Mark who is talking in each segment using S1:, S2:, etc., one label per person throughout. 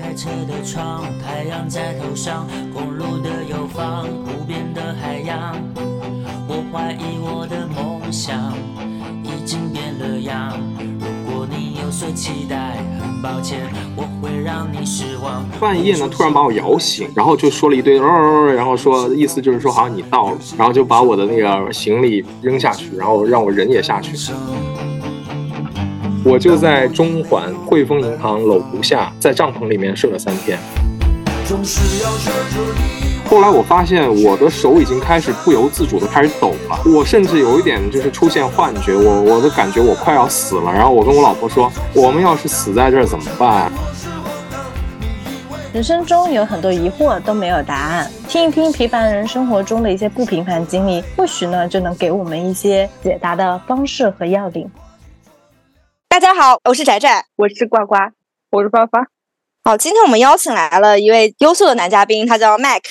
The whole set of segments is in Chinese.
S1: 开车的窗，太阳在头上，公路的右方，无边的海洋。我怀疑我的梦想已经变了样。如果你有所期待，很抱歉，我会让你失望。
S2: 半夜呢，突然把我摇醒，然后就说了一堆，然后说意思就是说好像你到了，然后就把我的那个行李扔下去，然后让我人也下去。我就在中环汇丰银行楼下，在帐篷里面睡了三天。后来我发现我的手已经开始不由自主的开始抖了，我甚至有一点就是出现幻觉，我我都感觉我快要死了。然后我跟我老婆说，我们要是死在这儿怎么办？
S3: 人生中有很多疑惑都没有答案，听一听平凡人生活中的一些不平凡经历，或许呢就能给我们一些解答的方式和要领。
S4: 大家好，我是宅宅，
S3: 我是呱呱，
S5: 我是发发。
S4: 好，今天我们邀请来了一位优秀的男嘉宾，他叫 Mac。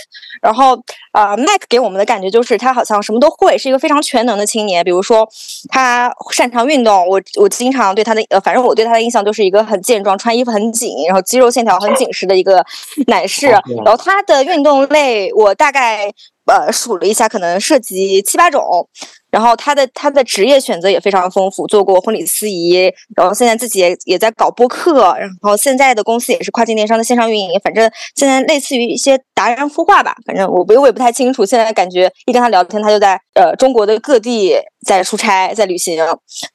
S4: 然后，呃，Mac 给我们的感觉就是他好像什么都会，是一个非常全能的青年。比如说，他擅长运动，我我经常对他的呃，反正我对他的印象就是一个很健壮，穿衣服很紧，然后肌肉线条很紧实的一个男士。然后他的运动类，我大概。呃，数了一下，可能涉及七八种。然后他的他的职业选择也非常丰富，做过婚礼司仪，然后现在自己也也在搞播客，然后现在的公司也是跨境电商的线上运营。反正现在类似于一些达人孵化吧，反正我我也不太清楚。现在感觉一跟他聊天，他就在呃中国的各地在出差，在旅行。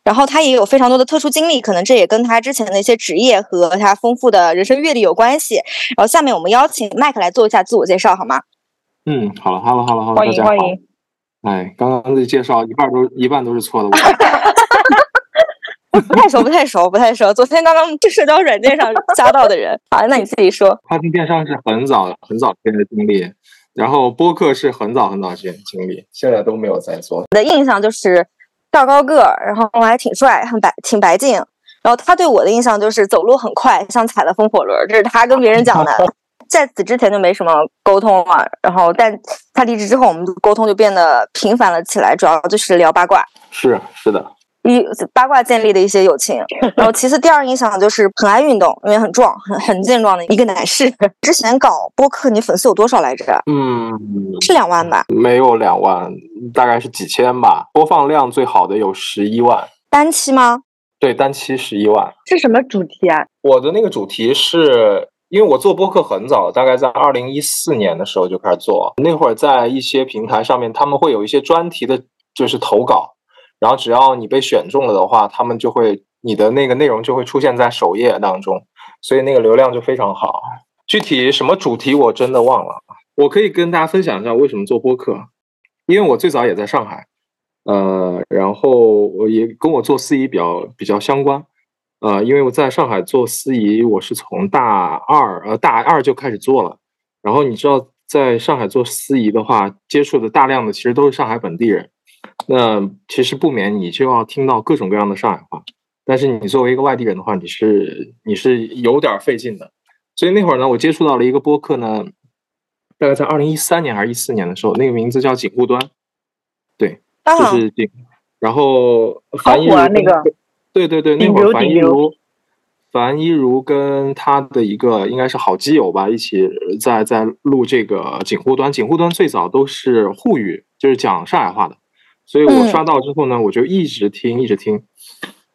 S4: 然后他也有非常多的特殊经历，可能这也跟他之前的一些职业和他丰富的人生阅历有关系。然后下面我们邀请麦克来做一下自我介绍，好吗？
S2: 嗯，好了，好了，好了，好了，
S3: 欢迎欢迎。
S2: 哎，刚刚的介绍一半都一半都是错的。
S4: 不太熟，不太熟，不太熟。昨天刚刚这社交软件上加到的人。好，那你自己说。
S2: 跨境电商是很早很早之前的经历，然后播客是很早很早前的经历，现在都没有在做。
S4: 我的印象就是大高个儿，然后还挺帅，很白，挺白净。然后他对我的印象就是走路很快，像踩了风火轮。这是他跟别人讲的。在此之前就没什么沟通了，然后但他离职之后，我们的沟通就变得频繁了起来，主要就是聊八卦。
S2: 是是的，
S4: 一八卦建立的一些友情。然后其次，第二印象就是很爱运动，因为很壮，很很健壮的一个男士。之前搞播客，你粉丝有多少来着？
S2: 嗯，
S4: 是两万吧？
S2: 没有两万，大概是几千吧。播放量最好的有十一万。
S4: 单期吗？
S2: 对，单期十一万。
S3: 是什么主题啊？
S2: 我的那个主题是。因为我做播客很早，大概在二零一四年的时候就开始做。那会儿在一些平台上面，他们会有一些专题的，就是投稿，然后只要你被选中了的话，他们就会你的那个内容就会出现在首页当中，所以那个流量就非常好。具体什么主题我真的忘了，我可以跟大家分享一下为什么做播客。因为我最早也在上海，呃，然后我也跟我做司仪比较比较相关。呃，因为我在上海做司仪，我是从大二呃大二就开始做了。然后你知道，在上海做司仪的话，接触的大量的其实都是上海本地人。那其实不免你就要听到各种各样的上海话。但是你作为一个外地人的话，你是你是有点费劲的。所以那会儿呢，我接触到了一个播客呢，大概在二零一三年还是一四年的时候，那个名字叫锦湖端，对，就是锦。然后
S3: 翻译啊，那个。
S2: 对对对，那会儿樊一茹，樊一茹跟他的一个应该是好基友吧，一起在在录这个警护端。警护端最早都是沪语，就是讲上海话的，所以我刷到之后呢，我就一直听，一直听。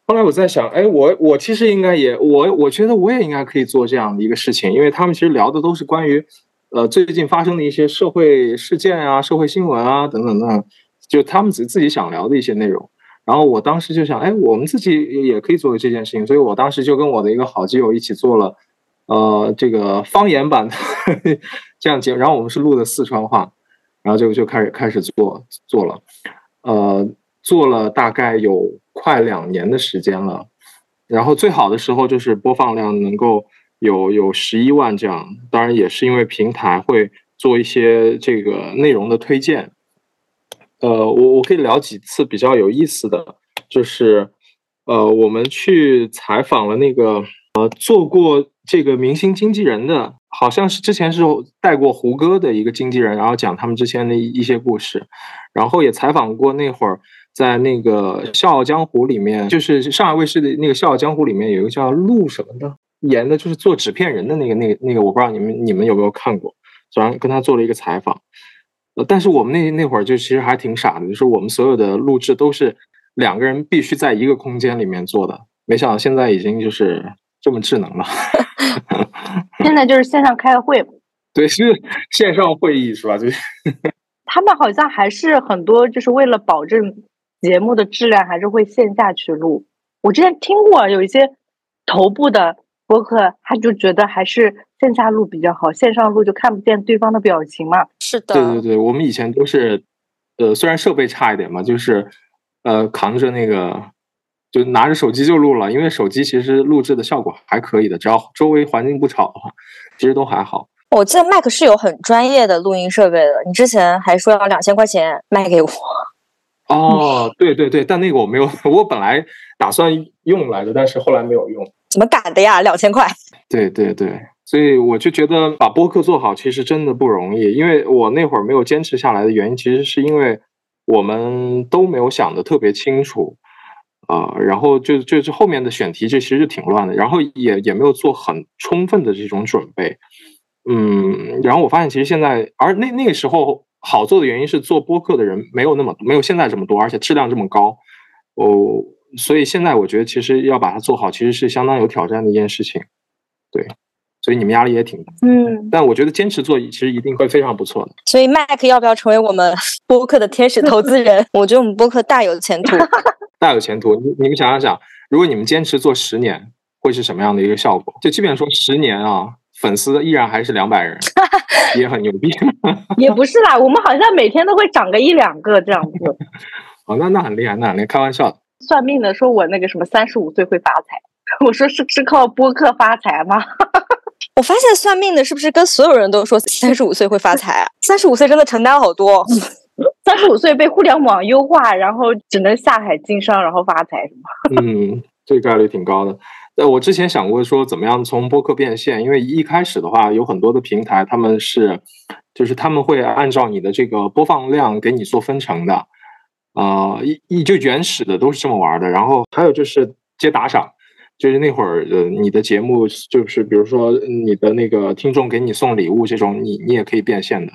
S2: 后来我在想，哎，我我其实应该也，我我觉得我也应该可以做这样的一个事情，因为他们其实聊的都是关于呃最近发生的一些社会事件啊、社会新闻啊等等等，就他们自自己想聊的一些内容。然后我当时就想，哎，我们自己也可以做这件事情，所以我当时就跟我的一个好基友一起做了，呃，这个方言版的 这样节目。然后我们是录的四川话，然后就就开始开始做做了，呃，做了大概有快两年的时间了。然后最好的时候就是播放量能够有有十一万这样，当然也是因为平台会做一些这个内容的推荐。呃，我我可以聊几次比较有意思的，就是，呃，我们去采访了那个呃做过这个明星经纪人的，好像是之前是带过胡歌的一个经纪人，然后讲他们之前的一些故事，然后也采访过那会儿在那个《笑傲江湖》里面，就是上海卫视的那个《笑傲江湖》里面有一个叫陆什么的，演的就是做纸片人的那个那个那个，我不知道你们你们有没有看过，早上跟他做了一个采访。呃，但是我们那那会儿就其实还挺傻的，就是我们所有的录制都是两个人必须在一个空间里面做的。没想到现在已经就是这么智能了。
S3: 现在就是线上开个会，
S2: 对，是线上会议是吧？就是。
S3: 他们好像还是很多，就是为了保证节目的质量，还是会线下去录。我之前听过有一些头部的播客，他就觉得还是线下录比较好，线上录就看不见对方的表情嘛。
S4: 是的，
S2: 对对对，我们以前都是，呃，虽然设备差一点嘛，就是呃扛着那个，就拿着手机就录了，因为手机其实录制的效果还可以的，只要周围环境不吵的话，其实都还好。
S4: 我记得麦克是有很专业的录音设备的，你之前还说要两千块钱卖给我。
S2: 哦，对对对，但那个我没有，我本来打算用来的，但是后来没有用。
S4: 怎么敢的呀？两千块？
S2: 对对对，所以我就觉得把播客做好其实真的不容易，因为我那会儿没有坚持下来的原因，其实是因为我们都没有想的特别清楚啊，然后就就是后面的选题，这其实就挺乱的，然后也也没有做很充分的这种准备。嗯，然后我发现其实现在，而那那个时候好做的原因是做播客的人没有那么没有现在这么多，而且质量这么高，哦，所以现在我觉得其实要把它做好，其实是相当有挑战的一件事情，对，所以你们压力也挺大，
S3: 嗯，
S2: 但我觉得坚持做其实一定会非常不错的。
S4: 所以麦克要不要成为我们 播客的天使投资人？我觉得我们播客大有前途，
S2: 大有前途。你你们想想，如果你们坚持做十年，会是什么样的一个效果？就基本上说十年啊。粉丝依然还是两百人，也很牛逼。
S3: 也不是啦，我们好像每天都会涨个一两个这样子。
S2: 哦，那那很厉害，那很厉害，开玩笑。
S3: 算命的说我那个什么三十五岁会发财，我说是是靠播客发财吗？
S4: 我发现算命的是不是跟所有人都说三十五岁会发财啊？三十五岁真的承担好多。
S3: 三十五岁被互联网优化，然后只能下海经商，然后发财是吗？
S2: 嗯，这个概率挺高的。呃，我之前想过说怎么样从播客变现，因为一开始的话有很多的平台，他们是，就是他们会按照你的这个播放量给你做分成的，啊，一一就原始的都是这么玩的。然后还有就是接打赏，就是那会儿呃你的节目就是比如说你的那个听众给你送礼物这种，你你也可以变现的，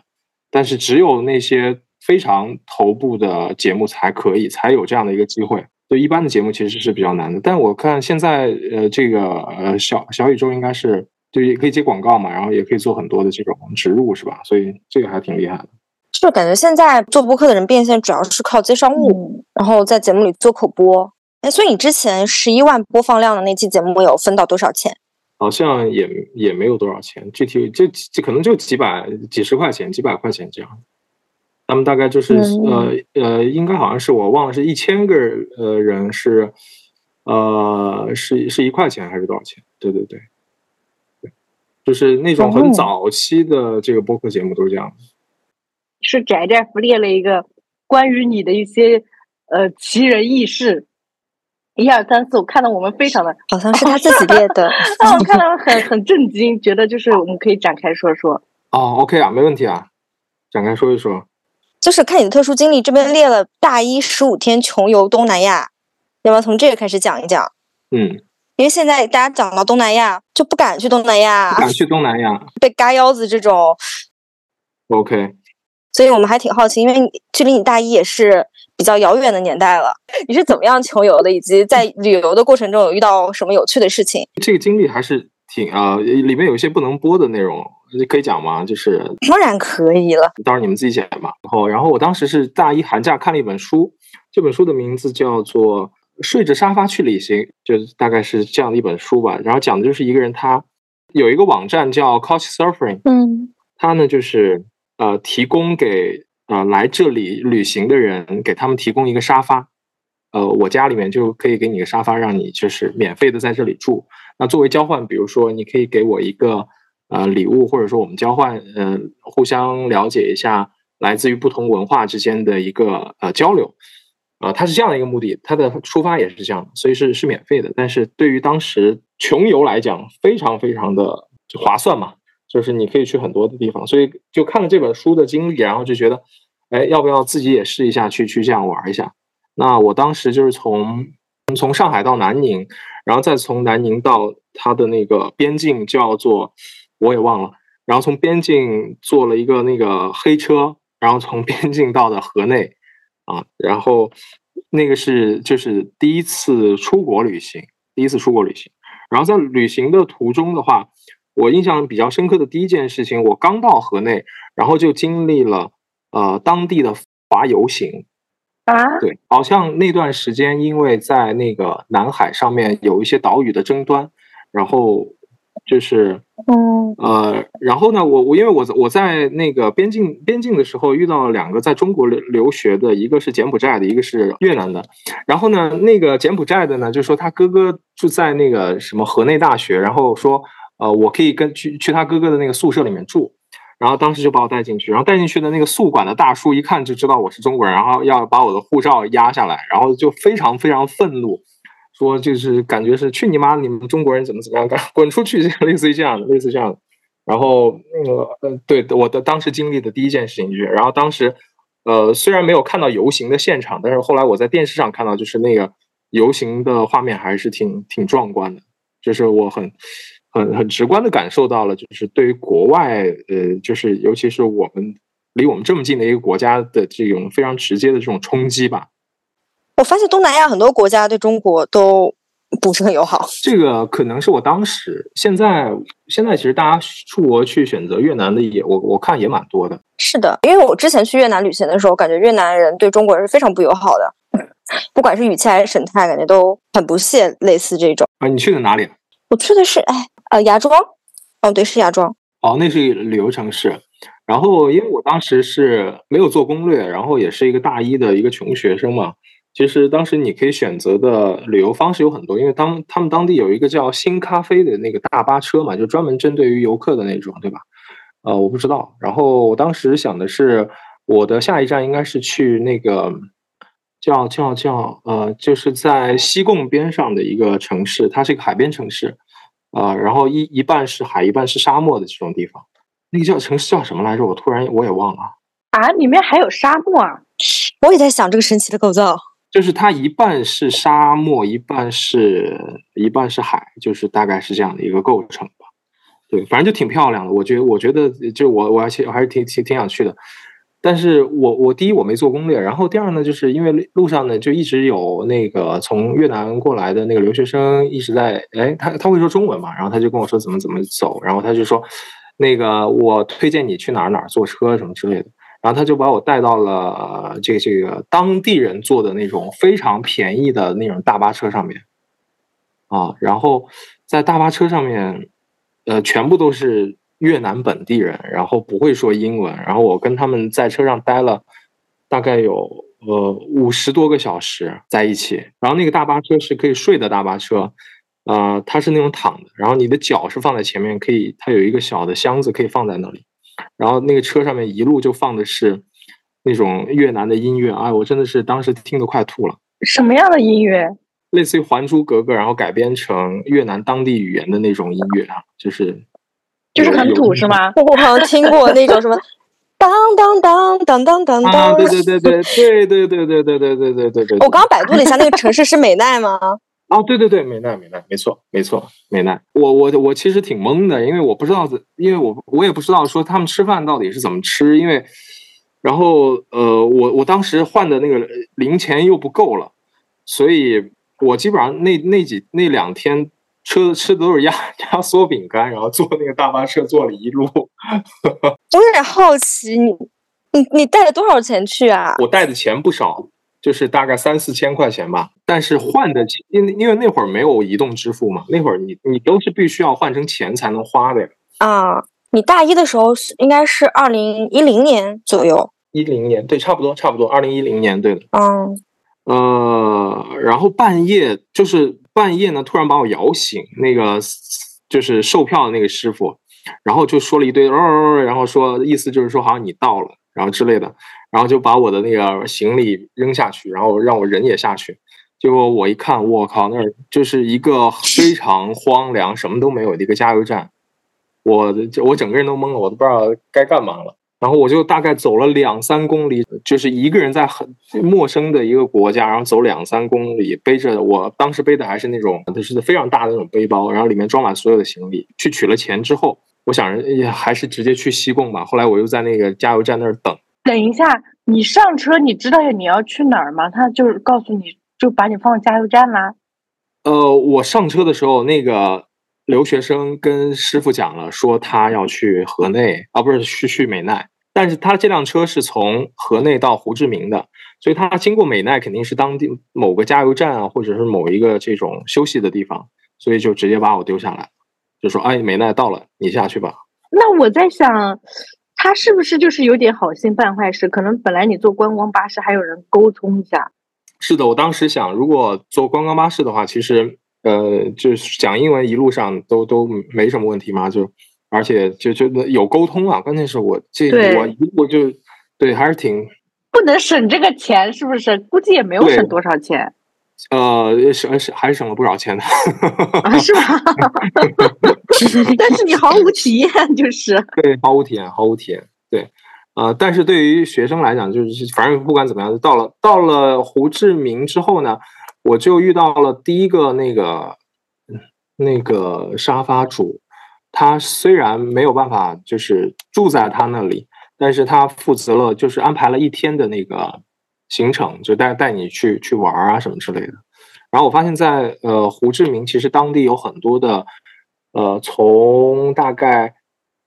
S2: 但是只有那些非常头部的节目才可以，才有这样的一个机会。对一般的节目其实是比较难的，但我看现在呃这个呃小小宇宙应该是就也可以接广告嘛，然后也可以做很多的这种植入是吧？所以这个还挺厉害的。
S4: 就感觉现在做播客的人变现主要是靠接商务，然后在节目里做口播。哎，所以你之前十一万播放量的那期节目有分到多少钱？
S2: 好像也也没有多少钱，具体就就可能就几百几十块钱、几百块钱这样。他们大概就是呃呃，应该好像是我忘了是一千个呃人是呃是是一块钱还是多少钱？对对对，对，就是那种很早期的这个播客节目都是这样。
S3: 是宅宅列了一个关于你的一些呃奇人异事，一二三四，我看到我们非常的
S4: 好像是他自己 列的，
S3: 让 我看到很很震惊，觉得就是我们可以展开说说。
S2: 哦，OK 啊，没问题啊，展开说一说。
S4: 就是看你的特殊经历，这边列了大一十五天穷游东南亚，要不要从这个开始讲一讲？
S2: 嗯，
S4: 因为现在大家讲到东南亚就不敢去东南亚，
S2: 不敢去东南亚，
S4: 被嘎腰子这种。
S2: OK，
S4: 所以我们还挺好奇，因为距离你大一也是比较遥远的年代了，你是怎么样穷游的，以及在旅游的过程中有遇到什么有趣的事情？
S2: 这个经历还是挺啊，里面有一些不能播的内容。可以讲吗？就是
S4: 当然可以了，
S2: 到时候你们自己写吧。然后，然后我当时是大一寒假看了一本书，这本书的名字叫做《睡着沙发去旅行》，就大概是这样的一本书吧。然后讲的就是一个人，他有一个网站叫 Couchsurfing，
S4: 嗯，
S2: 他呢就是呃提供给呃来这里旅行的人，给他们提供一个沙发，呃，我家里面就可以给你个沙发，让你就是免费的在这里住。那作为交换，比如说你可以给我一个。呃，礼物或者说我们交换，嗯，互相了解一下来自于不同文化之间的一个呃交流，啊，它是这样的一个目的，它的出发也是这样的，所以是是免费的。但是对于当时穷游来讲，非常非常的划算嘛，就是你可以去很多的地方，所以就看了这本书的经历，然后就觉得，哎，要不要自己也试一下去去这样玩一下？那我当时就是从从上海到南宁，然后再从南宁到它的那个边境叫做我也忘了，然后从边境坐了一个那个黑车，然后从边境到的河内啊，然后那个是就是第一次出国旅行，第一次出国旅行，然后在旅行的途中的话，我印象比较深刻的第一件事情，我刚到河内，然后就经历了呃当地的华游行。
S3: 啊，
S2: 对，好像那段时间因为在那个南海上面有一些岛屿的争端，然后就是，
S3: 嗯
S2: 呃，然后呢，我我因为我我在那个边境边境的时候遇到了两个在中国留留学的，一个是柬埔寨的，一个是越南的。然后呢，那个柬埔寨的呢，就说他哥哥住在那个什么河内大学，然后说，呃，我可以跟去去他哥哥的那个宿舍里面住。然后当时就把我带进去，然后带进去的那个宿管的大叔一看就知道我是中国人，然后要把我的护照压下来，然后就非常非常愤怒，说就是感觉是去你妈，你们中国人怎么怎么样，滚出去，类似于这样的，类似这样的。然后那个呃，对我的当时经历的第一件事情就是，然后当时呃虽然没有看到游行的现场，但是后来我在电视上看到，就是那个游行的画面还是挺挺壮观的，就是我很。很很直观的感受到了，就是对于国外，呃，就是尤其是我们离我们这么近的一个国家的这种非常直接的这种冲击吧。
S4: 我发现东南亚很多国家对中国都不是很友好。
S2: 这个可能是我当时，现在现在其实大家出国去选择越南的也，我我看也蛮多的。
S4: 是的，因为我之前去越南旅行的时候，感觉越南人对中国人是非常不友好的，不管是语气还是神态，感觉都很不屑，类似这种。
S2: 啊，你去的哪里？
S4: 我去的是哎。呃，芽庄，哦，对，是芽庄。
S2: 哦，那是旅游城市。然后，因为我当时是没有做攻略，然后也是一个大一的一个穷学生嘛。其实当时你可以选择的旅游方式有很多，因为当他们当地有一个叫新咖啡的那个大巴车嘛，就专门针对于游客的那种，对吧？呃，我不知道。然后我当时想的是，我的下一站应该是去那个叫叫叫呃，就是在西贡边上的一个城市，它是一个海边城市。啊、呃，然后一一半是海，一半是沙漠的这种地方，那个叫城市叫什么来着？我突然我也忘了
S3: 啊。里面还有沙漠啊！
S4: 我也在想这个神奇的构造，
S2: 就是它一半是沙漠，一半是一半是海，就是大概是这样的一个构成吧。对，反正就挺漂亮的。我觉得，我觉得就我我还我还是挺挺挺想去的。但是我我第一我没做攻略，然后第二呢，就是因为路上呢就一直有那个从越南过来的那个留学生一直在，哎，他他会说中文嘛，然后他就跟我说怎么怎么走，然后他就说，那个我推荐你去哪儿哪儿坐车什么之类的，然后他就把我带到了这这个当地人坐的那种非常便宜的那种大巴车上面，啊，然后在大巴车上面，呃，全部都是。越南本地人，然后不会说英文，然后我跟他们在车上待了大概有呃五十多个小时在一起，然后那个大巴车是可以睡的大巴车，啊、呃，它是那种躺的，然后你的脚是放在前面，可以它有一个小的箱子可以放在那里，然后那个车上面一路就放的是那种越南的音乐，哎，我真的是当时听得快吐了。
S3: 什么样的音乐？
S2: 类似于《还珠格格》，然后改编成越南当地语言的那种音乐啊，就是。
S3: 就是很土是吗？
S4: 我好像听过那种什么，当当当当当当当。
S2: 啊，对对对对对对对对对对对对对对。
S4: 我刚刚百度了一下，那个城市是美奈吗？
S2: 哦，对对对，美奈美奈，没错没错，美奈。我我我其实挺懵的，因为我不知道，因为我我也不知道说他们吃饭到底是怎么吃，因为，然后呃，我我当时换的那个零钱又不够了，所以我基本上那那几那两天。吃吃的都是压压 缩饼干，然后坐那个大巴车坐了一路。
S4: 我有点好奇，你你你带了多少钱去啊？
S2: 我带的钱不少，就是大概三四千块钱吧。但是换的，因因为那会儿没有移动支付嘛，那会儿你你都是必须要换成钱才能花的呀。
S4: 啊，你大一的时候是应该是二零一零年左右。
S2: 一零年，对，差不多差不多，二零一零年，对的。
S4: 嗯。
S2: 呃，然后半夜就是半夜呢，突然把我摇醒，那个就是售票的那个师傅，然后就说了一堆，哦，然后说意思就是说好像你到了，然后之类的，然后就把我的那个行李扔下去，然后让我人也下去。结果我一看，我靠，那儿就是一个非常荒凉、什么都没有的一个加油站，我我整个人都懵了，我都不知道该干嘛了。然后我就大概走了两三公里，就是一个人在很陌生的一个国家，然后走两三公里，背着我当时背的还是那种就是非常大的那种背包，然后里面装满所有的行李。去取了钱之后，我想着还是直接去西贡吧。后来我又在那个加油站那儿等。
S3: 等一下，你上车，你知道你要去哪儿吗？他就是告诉你就把你放加油站啦。
S2: 呃，我上车的时候，那个留学生跟师傅讲了，说他要去河内啊，不是去去美奈。但是他这辆车是从河内到胡志明的，所以他经过美奈肯定是当地某个加油站啊，或者是某一个这种休息的地方，所以就直接把我丢下来，就说：“哎，美奈到了，你下去吧。”
S3: 那我在想，他是不是就是有点好心办坏事？可能本来你坐观光巴士还有人沟通一下。
S2: 是的，我当时想，如果坐观光巴士的话，其实呃，就是讲英文一路上都都没什么问题嘛，就。而且就就有沟通啊，关键是我这我一路就对还是挺
S3: 不能省这个钱，是不是？估计也没有省多少钱。
S2: 呃，省省还是省了不少钱的，
S3: 是吧？但是你毫无体验，就是
S2: 对，毫无体验，毫无体验。对，呃，但是对于学生来讲，就是反正不管怎么样，到了到了胡志明之后呢，我就遇到了第一个那个那个沙发主。他虽然没有办法就是住在他那里，但是他负责了就是安排了一天的那个行程，就带带你去去玩啊什么之类的。然后我发现，在呃胡志明，其实当地有很多的，呃，从大概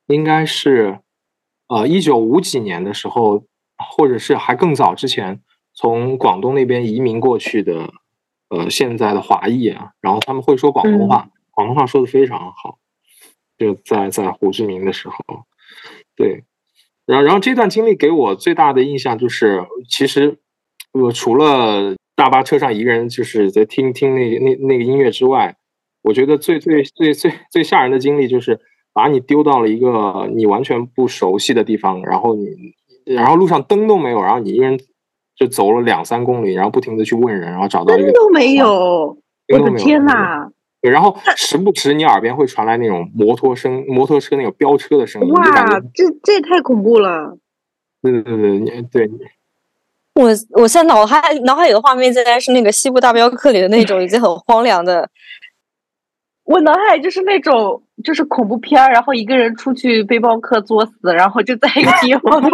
S2: 应该是呃一九五几年的时候，或者是还更早之前，从广东那边移民过去的，呃，现在的华裔啊，然后他们会说广东话，广东话说的非常好。就在在胡志明的时候，对，然后然后这段经历给我最大的印象就是，其实我除了大巴车上一个人就是在听听那那那个音乐之外，我觉得最最最最最吓人的经历就是把你丢到了一个你完全不熟悉的地方，然后你然后路上灯都没有，然后你一个人就走了两三公里，然后不停的去问人，然后找到一个
S3: 灯都没有，我的天呐！
S2: 对，然后时不时你耳边会传来那种摩托声、摩托车那种飙车的声音。
S3: 哇，这这也太恐怖了！
S2: 对对对对对。
S4: 我我现在脑海脑海里的画面，现在是那个《西部大镖客》里的那种已经很荒凉的。
S3: 我脑海就是那种就是恐怖片儿，然后一个人出去背包客作死，然后就在一个地方。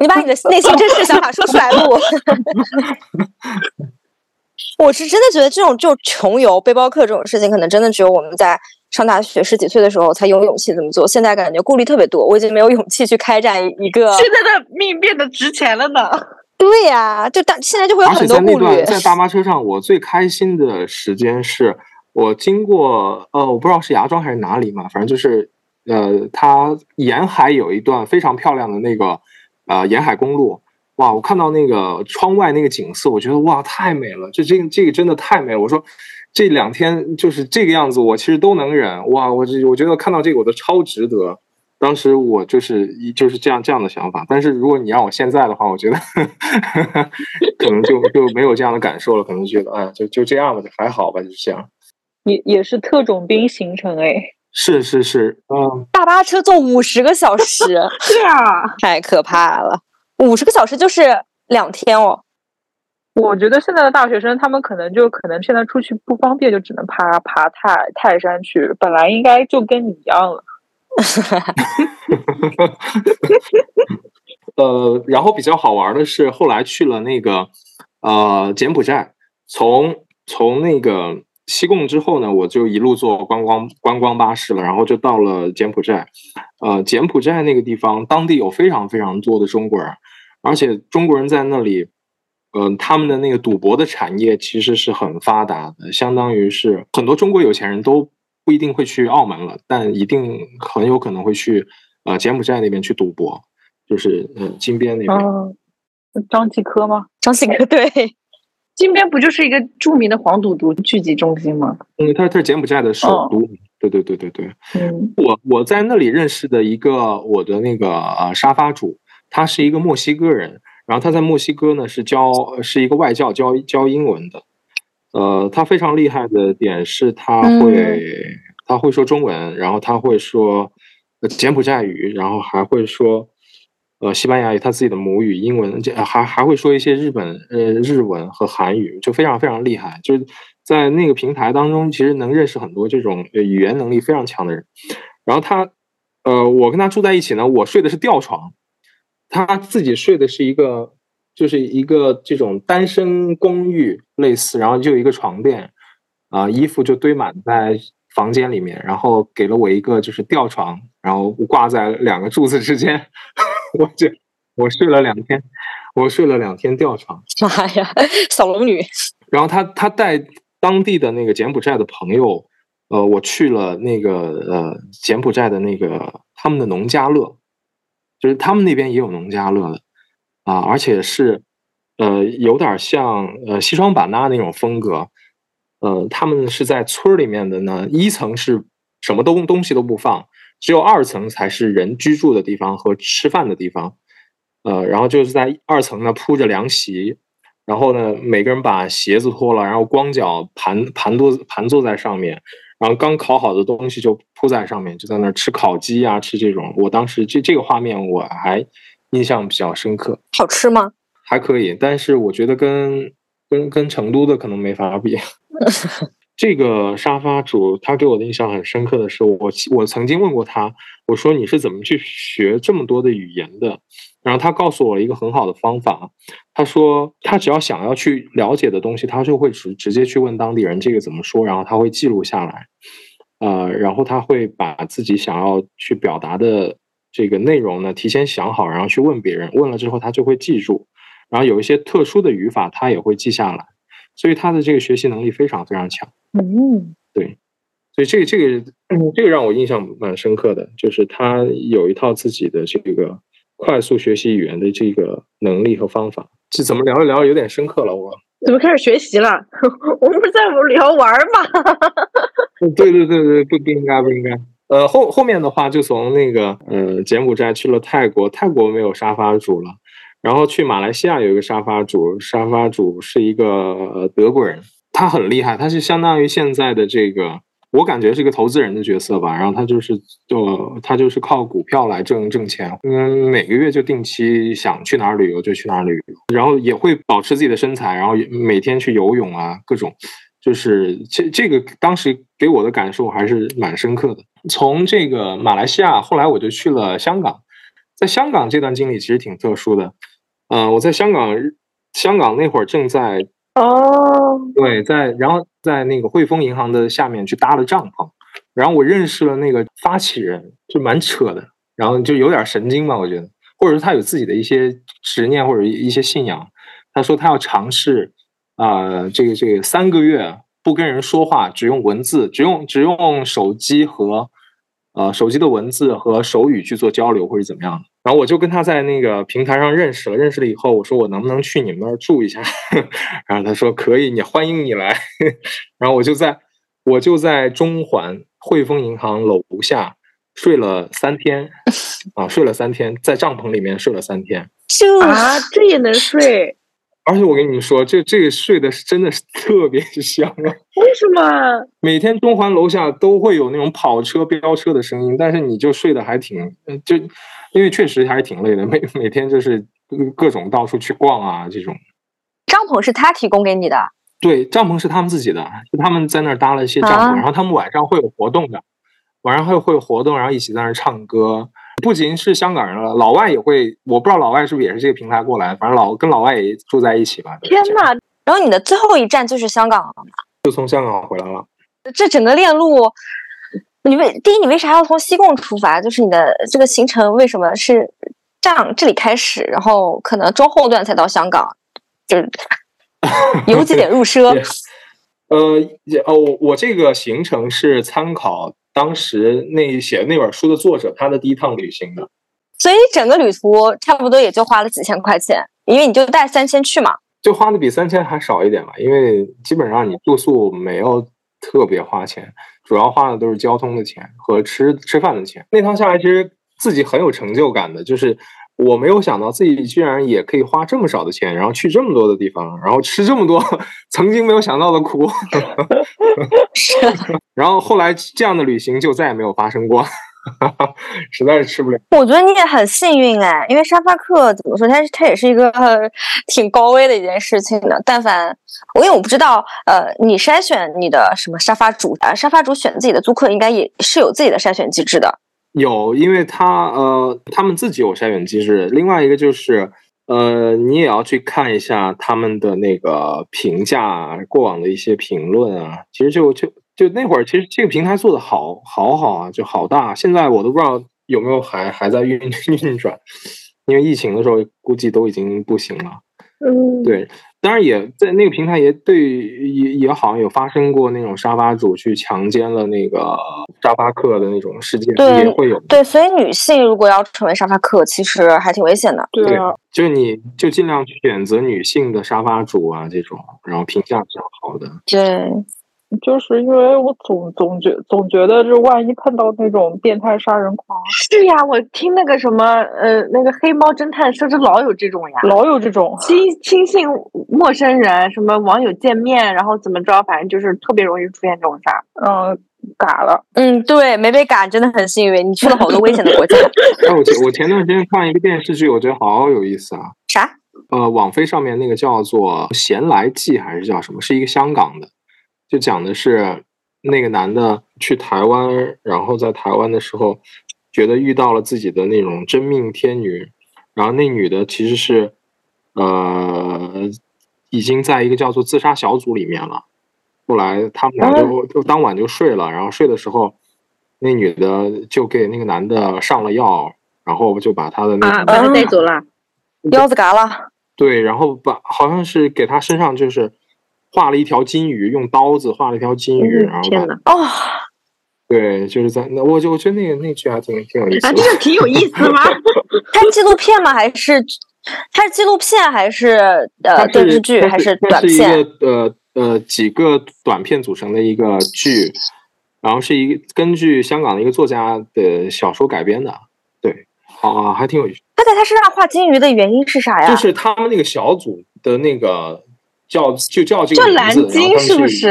S4: 你把你的内心真实想法说出来，录。我是真的觉得这种就穷游背包客这种事情，可能真的只有我们在上大学十几岁的时候才有勇气这么做。现在感觉顾虑特别多，我已经没有勇气去开展一个。
S3: 现在的命变得值钱了呢。
S4: 对呀，就大现在就会有很多顾虑。
S2: 在大巴车上，我最开心的时间是我经过呃，我不知道是芽庄还是哪里嘛，反正就是呃，它沿海有一段非常漂亮的那个呃沿海公路。哇！我看到那个窗外那个景色，我觉得哇，太美了！这这这个真的太美了。我说这两天就是这个样子，我其实都能忍。哇！我这我觉得看到这个我都超值得。当时我就是一就是这样这样的想法。但是如果你让我现在的话，我觉得 可能就就没有这样的感受了。可能觉得哎，就就这样吧，就还好吧，就这样。
S3: 也也是特种兵行程哎。
S2: 是是是，嗯。
S4: 大巴车坐五十个小时，
S3: 是啊，
S4: 太可怕了。五十个小时就是两天哦。
S3: 我觉得现在的大学生，他们可能就可能现在出去不方便，就只能爬爬泰泰山去。本来应该就跟你一样了。
S2: 呃，然后比较好玩的是，后来去了那个呃柬埔寨，从从那个西贡之后呢，我就一路坐观光观光巴士了，然后就到了柬埔寨。呃，柬埔寨那个地方，当地有非常非常多的中国人。而且中国人在那里，嗯，他们的那个赌博的产业其实是很发达的，相当于是很多中国有钱人都不一定会去澳门了，但一定很有可能会去呃柬埔寨那边去赌博，就是呃金边那边。
S3: 张继科吗？
S4: 张继科对，
S3: 金边不就是一个著名的黄赌毒聚集中心吗？
S2: 嗯，它它是柬埔寨的首都。对对对对对。嗯，我我在那里认识的一个我的那个呃沙发主。他是一个墨西哥人，然后他在墨西哥呢是教是一个外教教教英文的，呃，他非常厉害的点是他会他会说中文，然后他会说柬埔寨语，然后还会说呃西班牙语，他自己的母语英文，还还会说一些日本呃日文和韩语，就非常非常厉害。就是在那个平台当中，其实能认识很多这种语言能力非常强的人。然后他呃，我跟他住在一起呢，我睡的是吊床，他自己睡的是一个。就是一个这种单身公寓类似，然后就一个床垫，啊，衣服就堆满在房间里面，然后给了我一个就是吊床，然后挂在两个柱子之间，我这我睡了两天，我睡了两天吊床，
S4: 妈呀，小龙女。
S2: 然后他他带当地的那个柬埔寨的朋友，呃，我去了那个呃柬埔寨的那个他们的农家乐，他们那边也有农家乐的。啊，而且是，呃，有点像呃西双版纳那种风格，呃，他们是在村里面的呢。一层是什么东东西都不放，只有二层才是人居住的地方和吃饭的地方。呃，然后就是在二层呢铺着凉席，然后呢每个人把鞋子脱了，然后光脚盘盘坐盘坐在上面，然后刚烤好的东西就铺在上面，就在那儿吃烤鸡啊，吃这种。我当时这这个画面我还。印象比较深刻，
S4: 好吃吗？
S2: 还可以，但是我觉得跟跟跟成都的可能没法比。这个沙发主他给我的印象很深刻的是，我我曾经问过他，我说你是怎么去学这么多的语言的？然后他告诉我了一个很好的方法，他说他只要想要去了解的东西，他就会直直接去问当地人这个怎么说，然后他会记录下来，呃，然后他会把自己想要去表达的。这个内容呢，提前想好，然后去问别人，问了之后他就会记住，然后有一些特殊的语法他也会记下来，所以他的这个学习能力非常非常强。
S4: 嗯，
S2: 对，所以这个这个这个让我印象蛮深刻的，就是他有一套自己的这个快速学习语言的这个能力和方法。这怎么聊着聊有点深刻了？我
S3: 怎么开始学习了？我们不是在聊玩吗？
S2: 对对对对，不不应该不应该。呃，后后面的话就从那个呃柬埔寨去了泰国，泰国没有沙发主了，然后去马来西亚有一个沙发主，沙发主是一个德国人，他很厉害，他是相当于现在的这个，我感觉是一个投资人的角色吧，然后他就是就他就是靠股票来挣挣钱，嗯，每个月就定期想去哪儿旅游就去哪儿旅游，然后也会保持自己的身材，然后每天去游泳啊，各种。就是这这个当时给我的感受还是蛮深刻的。从这个马来西亚，后来我就去了香港，在香港这段经历其实挺特殊的。嗯，我在香港，香港那会儿正在
S3: 哦，
S2: 对，在然后在那个汇丰银行的下面去搭了帐篷，然后我认识了那个发起人，就蛮扯的，然后就有点神经吧，我觉得，或者说他有自己的一些执念或者一些信仰。他说他要尝试。啊，这个这个三个月不跟人说话，只用文字，只用只用手机和呃手机的文字和手语去做交流，或者怎么样的。然后我就跟他在那个平台上认识了，认识了以后，我说我能不能去你们那儿住一下？然后他说可以，你欢迎你来。然后我就在我就在中环汇丰银行楼下睡了三天，啊，睡了三天，在帐篷里面睡了三天。
S3: 啊，这也能睡？
S2: 而且我跟你们说，这这个睡的是真的是 特别香啊！
S3: 为什么？
S2: 每天中环楼下都会有那种跑车飙车的声音，但是你就睡得还挺，就因为确实还是挺累的，每每天就是各种到处去逛啊这种。
S4: 帐篷是他提供给你的？
S2: 对，帐篷是他们自己的，就他们在那儿搭了一些帐篷，然后他们晚上会有活动的，晚上会会有活动，然后一起在那儿唱歌。不仅是香港人了，老外也会。我不知道老外是不是也是这个平台过来，反正老跟老外也住在一起吧。
S3: 天哪！
S4: 然后你的最后一站就是香港了吗？
S2: 就从香港回来了。
S4: 这整个链路，你为第一，你为啥要从西贡出发？就是你的这个行程为什么是这样？这里开始，然后可能中后段才到香港，就是 由俭入 奢。
S2: 呃，哦，我这个行程是参考。当时那写那本书的作者，他的第一趟旅行的，
S4: 所以整个旅途差不多也就花了几千块钱，因为你就带三千去嘛，
S2: 就花的比三千还少一点吧，因为基本上你住宿没有特别花钱，主要花的都是交通的钱和吃吃饭的钱。那趟下来，其实自己很有成就感的，就是。我没有想到自己居然也可以花这么少的钱，然后去这么多的地方，然后吃这么多 曾经没有想到的苦。是然后后来这样的旅行就再也没有发生过。实在是吃不了。
S4: 我觉得你也很幸运哎，因为沙发客怎么说，它它也是一个挺高危的一件事情的。但凡我因为我不知道，呃，你筛选你的什么沙发主啊，沙发主选自己的租客应该也是有自己的筛选机制的。
S2: 有，因为他呃，他们自己有筛选机制。另外一个就是，呃，你也要去看一下他们的那个评价，过往的一些评论啊。其实就就就那会儿，其实这个平台做的好好好啊，就好大。现在我都不知道有没有还还在运 运转，因为疫情的时候估计都已经不行了。
S3: 嗯，
S2: 对。当然也在那个平台也对也也好像有发生过那种沙发主去强奸了那个沙发客的那种事件，也会有。
S4: 对，所以女性如果要成为沙发客，其实还挺危险的。
S3: 对啊，
S2: 就是你就尽量选择女性的沙发主啊，这种然后评价比较好的。
S4: 对。
S5: 就是因为我总总觉总觉得，这万一碰到那种变态杀人狂，
S3: 是呀，我听那个什么呃，那个黑猫侦探说是老有这种呀，
S5: 老有这种
S3: 亲亲信陌生人，什么网友见面，然后怎么着，反正就是特别容易出现这种事儿。
S5: 嗯，嘎了，
S4: 嗯，对，没被嘎真的很幸运，你去了好多危险的国家。
S2: 哎，我前我前段时间看一个电视剧，我觉得好有意思啊。
S4: 啥？
S2: 呃，网飞上面那个叫做《闲来记》还是叫什么？是一个香港的。就讲的是那个男的去台湾，然后在台湾的时候，觉得遇到了自己的那种真命天女，然后那女的其实是，呃，已经在一个叫做自杀小组里面了。后来他们俩就就当晚就睡了，然后睡的时候，那女的就给那个男的上了药，然后就把他的那
S3: 啊把他带走了，
S4: 腰子嘎了。
S2: 对，然后把好像是给他身上就是。画了一条金鱼，用刀子画了一条金鱼，然后
S4: 哦，
S2: 对，就是在那，我就我觉得那个那剧还挺挺有意思，啊，
S3: 这个挺有意思吗？
S4: 它纪录片吗？还是它是纪录片还是呃电视剧还是短片？
S2: 呃呃几个短片组成的一个剧，然后是一个根据香港的一个作家的小说改编的，对，啊，还挺有意思。
S4: 他在他身上画金鱼的原因是啥呀？
S2: 就是他们那个小组的那个。叫就叫这个
S3: 叫蓝鲸是不是？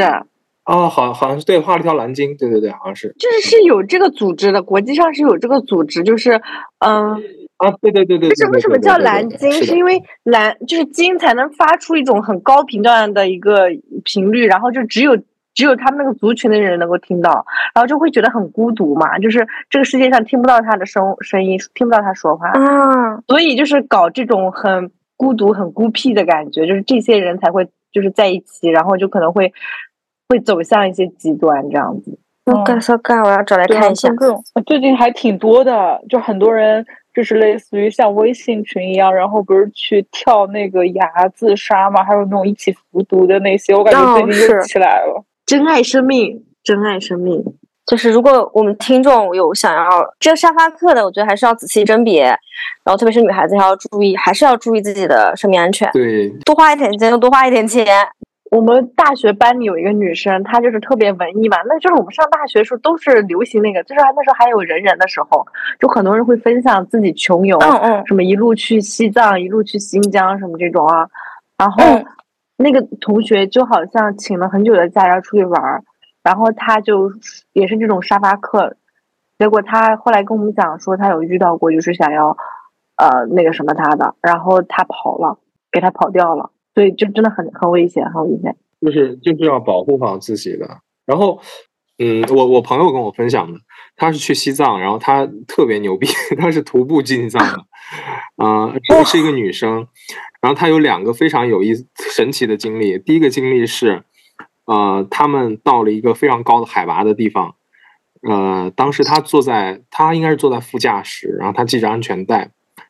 S2: 哦，好，好像是对，画了一条蓝鲸，对对对，好像是。
S3: 就是是有这个组织的，国际上是有这个组织，就是嗯
S2: 啊，对对对对。
S3: 是为什么叫蓝鲸？是因为蓝就是鲸才能发出一种很高频段的一个频率，然后就只有只有他们那个族群的人能够听到，然后就会觉得很孤独嘛，就是这个世界上听不到他的声声音，听不到他说话
S4: 啊，
S3: 所以就是搞这种很。孤独很孤僻的感觉，就是这些人才会就是在一起，然后就可能会会走向一些极端这样子。
S4: 我干啥干？我要找来看一下。
S5: 这种最近还挺多的，就很多人就是类似于像微信群一样，然后不是去跳那个崖自杀嘛，还有那种一起服毒的那些，我感觉最近又起来了。
S3: 珍爱生命，珍爱生命。
S4: 就是如果我们听众有想要这个沙发客的，我觉得还是要仔细甄别，然后特别是女孩子还要注意，还是要注意自己的生命安全。
S2: 对，
S4: 多花一点钱就多花一点钱。
S3: 我们大学班里有一个女生，她就是特别文艺嘛，那就是我们上大学时候都是流行那个，就是那时候还有人人的时候，就很多人会分享自己穷游，
S4: 嗯嗯，
S3: 什么一路去西藏，一路去新疆什么这种啊，然后那个同学就好像请了很久的假要出去玩。然后他就也是这种沙发客，结果他后来跟我们讲说，他有遇到过，就是想要，呃，那个什么他的，然后他跑了，给他跑掉了，所以就真的很很危险，很危险。
S2: 就是就是要保护好自己的。然后，嗯，我我朋友跟我分享的，他是去西藏，然后他特别牛逼，他是徒步进藏的，啊，是一个女生，然后她有两个非常有意思神奇的经历，第一个经历是。呃，他们到了一个非常高的海拔的地方，呃，当时他坐在，他应该是坐在副驾驶，然后他系着安全带，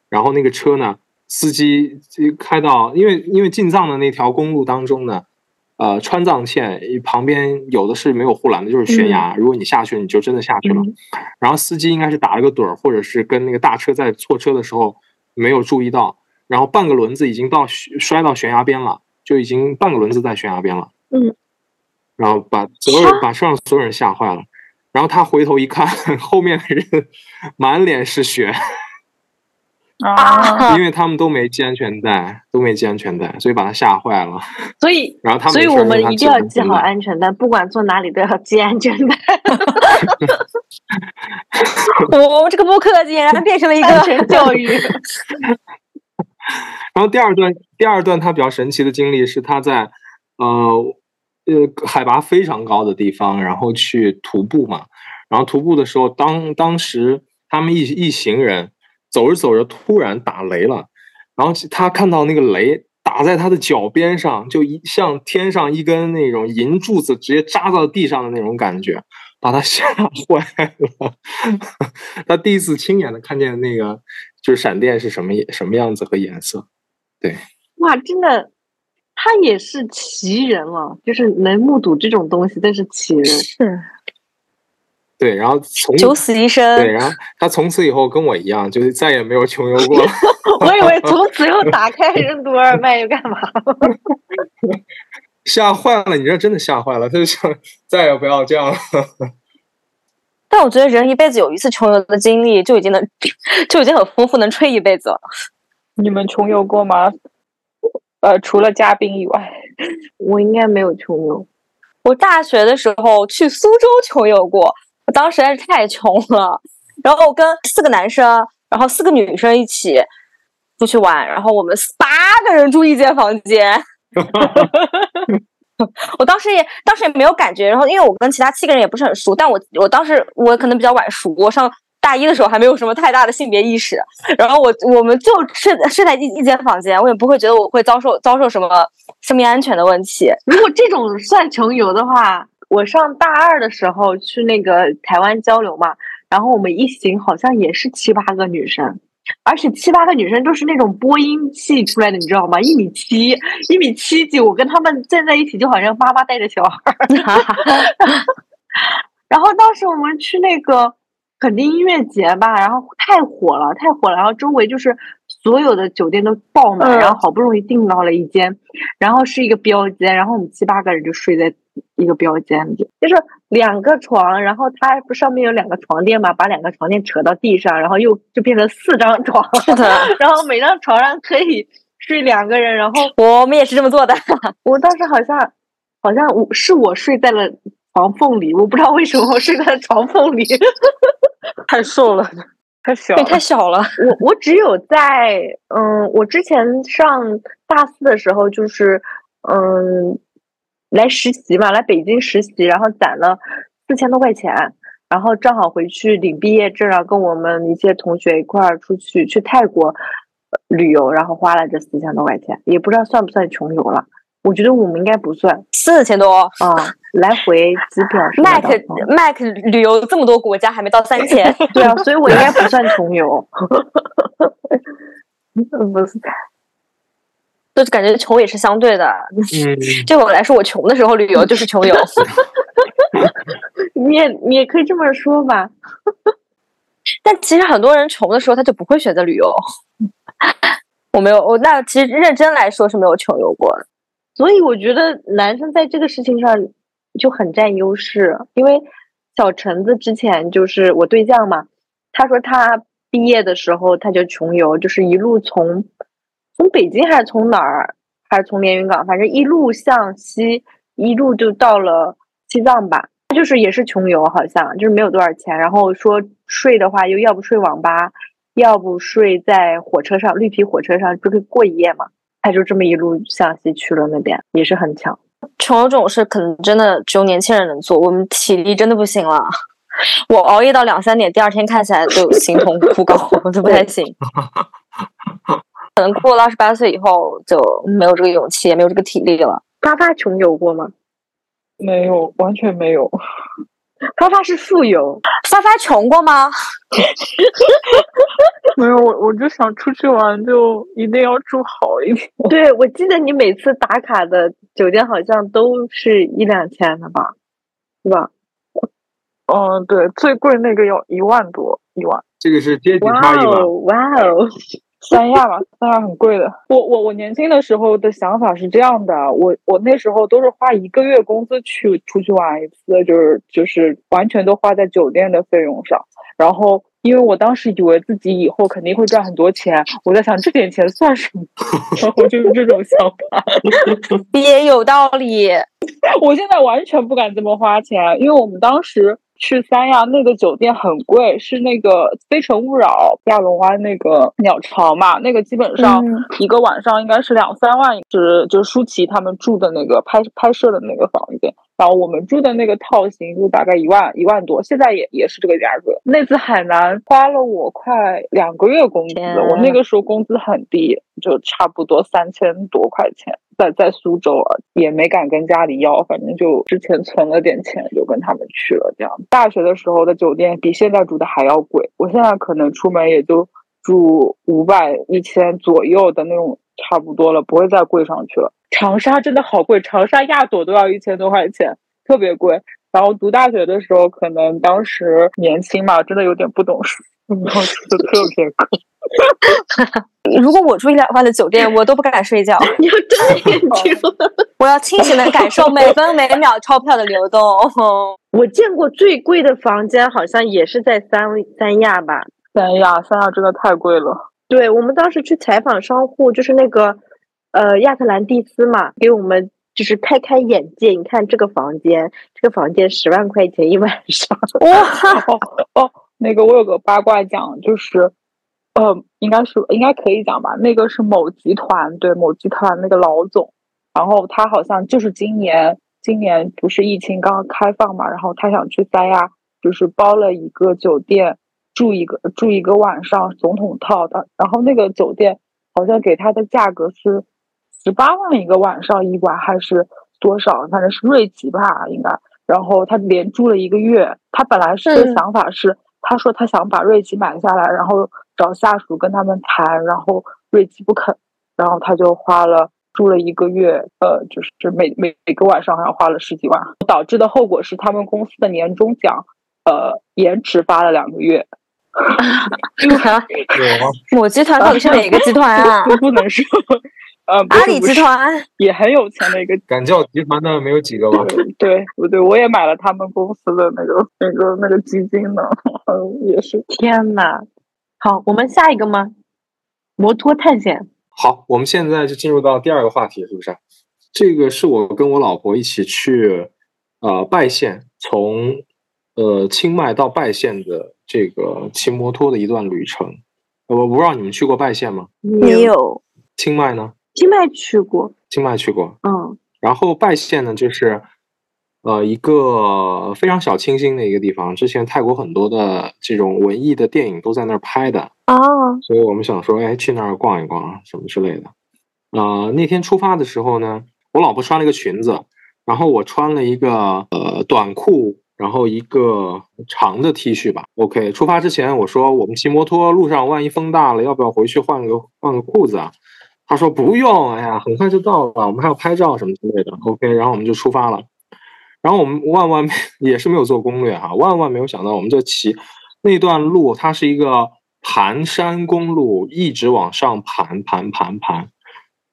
S2: 然后那个车呢，司机开到，因为因为进藏的那条公路当中呢，呃，川藏线旁边有的是没有护栏的，就是悬崖，如果你下去，你就真的下去了。然后司机应该是打了个盹儿，或者是跟那个大车在错车的时候没有注意到，然后半个轮子已经到摔到悬崖边了，就已经半个轮子在悬崖边了。
S3: 嗯。
S2: 然后把所有人把车上所有人吓坏了，然后他回头一看，后面的人满脸是血，
S5: 啊，
S2: 因为他们都没系安全带，都没系安全带，所以把他吓坏了。
S3: 所以，
S2: 然后他们
S3: 所以我们一定要系好安全带，不管坐哪里都要系安全带。
S4: 我们这个播客竟然变成了一个
S3: 安全教育。
S2: 然后第二段，第二段他比较神奇的经历是他在呃呃海拔非常高的地方，然后去徒步嘛。然后徒步的时候，当当时他们一一行人走着走着，突然打雷了，然后他看到那个雷打在他的脚边上，就一像天上一根那种银柱子直接扎到地上的那种感觉，把他 吓坏了。他第一次亲眼的看见那个就是闪电是什么什么样子和颜色。
S3: 对哇，真的，他也是奇人了，就是能目睹这种东西，但是奇人。
S4: 是
S2: 对，然后从
S4: 九死一生。
S2: 对，然后他从此以后跟我一样，就是再也没有穷游过了。
S3: 我以为从此又打开任督二脉又干嘛？
S2: 吓坏了，你这真的吓坏了，他就想再也不要这样了。
S4: 但我觉得人一辈子有一次穷游的经历，就已经能就已经很丰富，能吹一辈子了。
S5: 你们穷游过吗？呃，除了嘉宾以外，
S3: 我应该没有穷游。
S4: 我大学的时候去苏州穷游过，我当时实在是太穷了，然后我跟四个男生，然后四个女生一起出去玩，然后我们八个人住一间房间。我当时也当时也没有感觉，然后因为我跟其他七个人也不是很熟，但我我当时我可能比较晚熟，我上大一的时候还没有什么太大的性别意识，然后我我们就睡睡在一一间房间，我也不会觉得我会遭受遭受什么生命安全的问题。
S3: 如果这种算穷游的话，我上大二的时候去那个台湾交流嘛，然后我们一行好像也是七八个女生，而且七八个女生都是那种播音系出来的，你知道吗？一米七，一米七几，我跟他们站在一起就好像妈妈带着小孩儿。然后当时我们去那个垦丁音乐节吧，然后太火了，太火了，然后周围就是所有的酒店都爆满，
S4: 嗯
S3: 然后好不容易订到了一间，然后是一个标间，然后我们七八个人就睡在一个标间里，就是两个床，然后它不上面有两个床垫嘛，把两个床垫扯到地上，然后又就变成四张床，
S4: 是的，
S3: 然后每张床上可以睡两个人，然后
S4: 我们也是这么做的。
S3: 我当时好像好像我是我睡在了床缝里，我不知道为什么我睡在床缝里。
S5: 太瘦了，太小。
S4: 太小了，
S3: 我我只有在嗯，我之前上大四的时候，就是嗯来实习嘛，来北京实习，然后攒了四千多块钱，然后正好回去领毕业证，然后跟我们一些同学一块儿出去去泰国呃旅游，然后花了这四千多块钱，也不知道算不算穷游了。我觉得我们应该不算
S4: 四千多。
S3: 啊，来回机票
S4: Mac Mac 旅游这么多国家还没到三千，
S3: 对啊，所以我应该不算穷游。嗯 不是，
S4: 就感觉穷也是相对的。
S2: 嗯，
S4: 对我来说，我穷的时候旅游就是穷游。
S3: 你也你也可以这么说吧。
S4: 但其实很多人穷的时候，他就不会选择旅游。我没有，我那其实认真来说是没有穷游过的。
S3: 所以我觉得男生在这个事情上就很占优势，因为小橙子之前就是我对象嘛，他说他毕业的时候他就穷游，就是一路从从北京还是从哪儿，还是从连云港，反正一路向西，一路就到了西藏吧。他就是也是穷游，好像就是没有多少钱，然后说睡的话又要不睡网吧，要不睡在火车上，绿皮火车上就可以过一夜嘛。他就这么一路向西去了那边，也是很强。
S4: 穷游这种事，可能真的只有年轻人能做，我们体力真的不行了。我熬夜到两三点，第二天看起来就形同枯槁，我就不太行。可能过了二十八岁以后，就没有这个勇气，也没有这个体力了。
S3: 发发穷游过吗？
S5: 没有，完全没有。
S3: 发发是富有，
S4: 发发穷过吗？
S5: 没有，我我就想出去玩，就一定要住好一点。
S3: 对我记得你每次打卡的酒店好像都是一两千的吧，是吧？
S5: 嗯，对，最贵那个要一万多，一万。
S2: 这个是阶级
S3: 哇
S2: 差异吧？
S3: 哦，哇哦，
S5: 三亚吧，三亚很贵的。我我我年轻的时候的想法是这样的，我我那时候都是花一个月工资去出去玩一次，就是就是完全都花在酒店的费用上，然后因为我当时以为自己以后肯定会赚很多钱，我在想这点钱算什么？我就是这种想法，
S4: 也有道理。
S5: 我现在完全不敢这么花钱，因为我们当时。去三亚那个酒店很贵，是那个《非诚勿扰》亚龙湾那个鸟巢嘛，那个基本上一个晚上应该是两三万，是就是舒淇他们住的那个拍拍摄的那个房间，然后我们住的那个套型就大概一万一万多，现在也也是这个价格。那次海南花了我快两个月工资，我那个时候工资很低，就差不多三千多块钱。在在苏州啊，也没敢跟家里要，反正就之前存了点钱，就跟他们去了。这样，大学的时候的酒店比现在住的还要贵。我现在可能出门也就住五百、一千左右的那种，差不多了，不会再贵上去了。长沙真的好贵，长沙亚朵都要一千多块钱，特别贵。然后读大学的时候，可能当时年轻嘛，真的有点不懂事，然后住的特别贵。
S4: 如果我住一两万的酒店，我都不敢睡觉。
S6: 你要睁眼睛，
S4: 我要清醒的感受每分每秒钞票的流动。
S6: 我见过最贵的房间，好像也是在三三亚吧？
S5: 三亚，三亚真的太贵了。
S6: 对我们当时去采访商户，就是那个呃亚特兰蒂斯嘛，给我们就是开开眼界。你看这个房间，这个房间十万块钱一晚上。
S5: 哇 哦，那个我有个八卦讲，就是。呃，应该是应该可以讲吧。那个是某集团，对某集团那个老总，然后他好像就是今年，今年不是疫情刚刚开放嘛，然后他想去三亚，就是包了一个酒店住一个住一个晚上总统套的，然后那个酒店好像给他的价格是十八万一个晚上一晚还是多少，反正是瑞吉吧应该。然后他连住了一个月，他本来是想法是，他说他想把瑞吉买下来，然后。找下属跟他们谈，然后瑞吉不肯，然后他就花了住了一个月，呃，就是每每每个晚上好像花了十几万，导致的后果是他们公司的年终奖，呃，延迟发了两个月。
S4: 集团，某集团到底是哪个集团啊？
S5: 不能说，呃，
S4: 阿里集团
S5: 也很有钱的一个，
S2: 敢叫集团的没有几个吧？
S5: 对，不对？我也买了他们公司的那个那个那个基金呢，嗯，也是。
S6: 天呐！好，我们下一个吗？摩托探险。
S2: 好，我们现在就进入到第二个话题，是不是？这个是我跟我老婆一起去，呃，拜县，从呃清迈到拜县的这个骑摩托的一段旅程。我不知道你们去过拜县吗？
S4: 没有。
S2: 清迈呢？
S6: 清迈去过。
S2: 清迈去过。
S6: 嗯。
S2: 然后拜县呢，就是。呃，一个非常小清新的一个地方，之前泰国很多的这种文艺的电影都在那儿拍的
S4: 哦，
S2: 所以我们想说，哎，去那儿逛一逛什么之类的。呃，那天出发的时候呢，我老婆穿了一个裙子，然后我穿了一个呃短裤，然后一个长的 T 恤吧。OK，出发之前我说，我们骑摩托路上万一风大了，要不要回去换个换个裤子啊？他说不用，哎呀，很快就到了，我们还要拍照什么之类的。OK，然后我们就出发了。然后我们万万 也是没有做攻略哈，万万没有想到，我们这骑那段路，它是一个盘山公路，一直往上盘盘盘盘。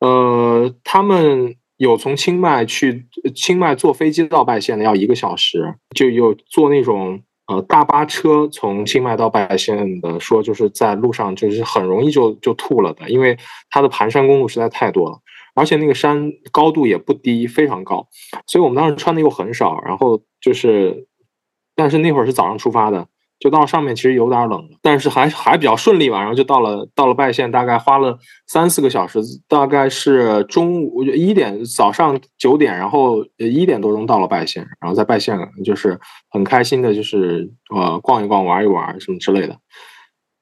S2: 呃，他们有从清迈去清迈坐飞机到拜县的，要一个小时，就有坐那种呃大巴车从清迈到拜县的，说就是在路上就是很容易就就吐了的，因为它的盘山公路实在太多了。而且那个山高度也不低，非常高，所以我们当时穿的又很少，然后就是，但是那会儿是早上出发的，就到上面其实有点冷，但是还还比较顺利吧，然后就到了到了拜县，大概花了三四个小时，大概是中午一点，早上九点，然后一点多钟到了拜县，然后在拜县就是很开心的，就是呃逛一逛玩一玩什么之类的，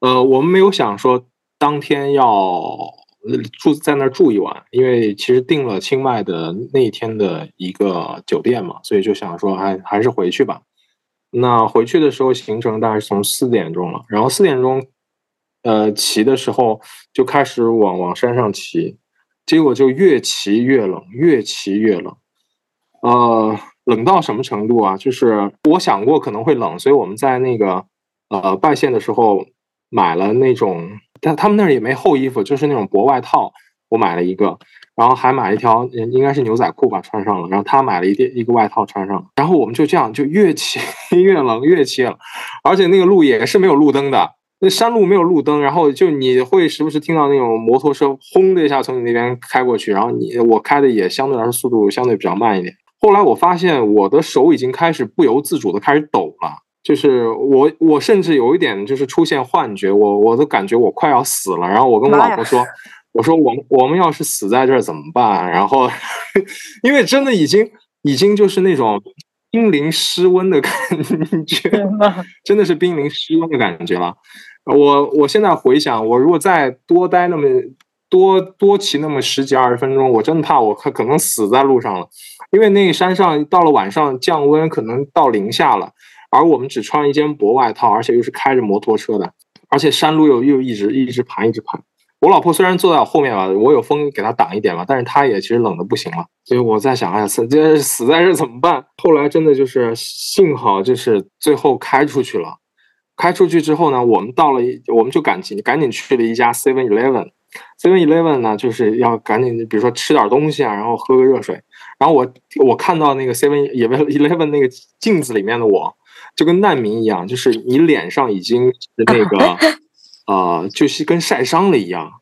S2: 呃，我们没有想说当天要。住在那儿住一晚，因为其实订了清迈的那一天的一个酒店嘛，所以就想说还还是回去吧。那回去的时候行程大概是从四点钟了，然后四点钟，呃，骑的时候就开始往往山上骑，结果就越骑越冷，越骑越冷。呃，冷到什么程度啊？就是我想过可能会冷，所以我们在那个呃拜县的时候买了那种。但他们那儿也没厚衣服，就是那种薄外套。我买了一个，然后还买了一条，应该是牛仔裤吧，穿上了。然后他买了一件一个外套穿上了，然后我们就这样就越骑 越冷，越骑冷，而且那个路也是没有路灯的，那山路没有路灯，然后就你会时不时听到那种摩托车轰的一下从你那边开过去，然后你我开的也相对来说速度相对比较慢一点。后来我发现我的手已经开始不由自主的开始抖了，就是我我甚至有一点就是出现幻觉，我我都感觉我快要死了。然后我跟我老婆说，我说我们我们要是死在这儿怎么办？然后 因为真的已经已经就是那种。濒临失温的感觉，真的是濒临失温的感觉了。我我现在回想，我如果再多待那么多多骑那么十几二十分钟，我真的怕我可可能死在路上了。因为那个山上到了晚上降温，可能到零下了，而我们只穿一件薄外套，而且又是开着摩托车的，而且山路又又一直一直盘一直盘。我老婆虽然坐在我后面吧，我有风给她挡一点嘛，但是她也其实冷的不行了。所以我在想，哎呀，死这死在这怎么办？后来真的就是幸好，就是最后开出去了。开出去之后呢，我们到了，我们就赶紧赶紧去了一家 Seven Eleven。Seven Eleven 呢，就是要赶紧，比如说吃点东西啊，然后喝个热水。然后我我看到那个 Seven Eleven 那个镜子里面的我，就跟难民一样，就是你脸上已经是那个。啊，就是跟晒伤了一样，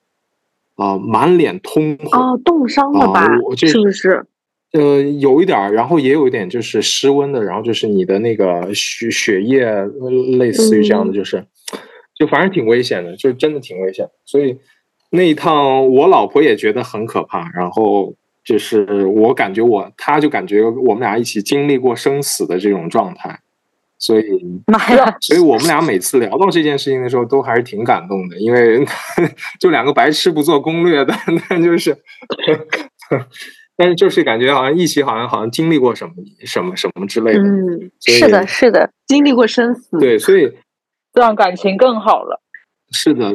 S2: 啊，满脸通红
S6: 哦，冻伤了吧？是不是？
S2: 呃，有一点然后也有一点就是失温的，然后就是你的那个血血液类似于这样的，就是，就反正挺危险的，就真的挺危险。所以那一趟我老婆也觉得很可怕，然后就是我感觉我，她就感觉我们俩一起经历过生死的这种状态。所以，
S4: 妈呀！
S2: 所以我们俩每次聊到这件事情的时候，都还是挺感动的，因为 就两个白痴不做攻略的，但就是，但是就是感觉好像一起，好像好像经历过什么什么什么之类的。
S4: 嗯，是的，是的，
S6: 经历过生死，
S2: 对，所以
S5: 这样感情更好了。
S2: 是的，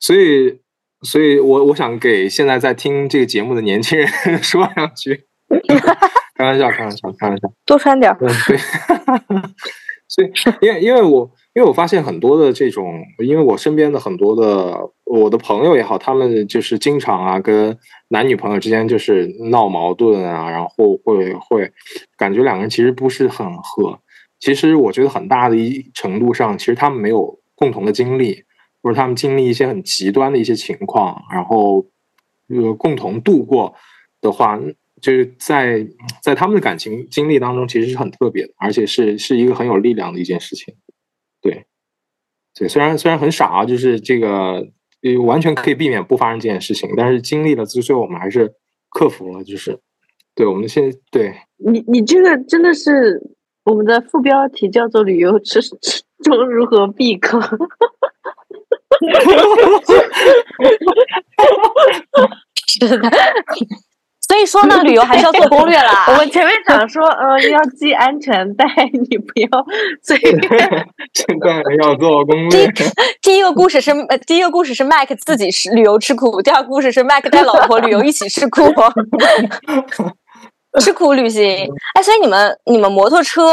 S2: 所以，所以我我想给现在在听这个节目的年轻人 说两句。开玩笑，开玩笑，开玩笑，
S4: 多穿点。
S2: 对，所以，因为因为我因为我发现很多的这种，因为我身边的很多的我的朋友也好，他们就是经常啊跟男女朋友之间就是闹矛盾啊，然后会会感觉两个人其实不是很合。其实我觉得很大的一程度上，其实他们没有共同的经历，或者他们经历一些很极端的一些情况，然后呃共同度过的话。就是在在他们的感情经历当中，其实是很特别的，而且是是一个很有力量的一件事情。对，对，虽然虽然很傻啊，就是这个完全可以避免不发生这件事情，但是经历了，最后我们还是克服了。就是，对，我们现在对
S6: 你，你这个真的是我们的副标题叫做“旅游之中如何避坑”。
S4: 是的。所以说呢，旅游还是要做攻略啦。
S6: 我们前面 讲说，呃，要系安全带，你不要随便。
S2: 现在要做攻略。
S4: 第第一个故事是，第一个故事是麦克自己吃旅游吃苦，第二个故事是麦克带老婆旅游一起吃苦，吃苦旅行。哎，所以你们你们摩托车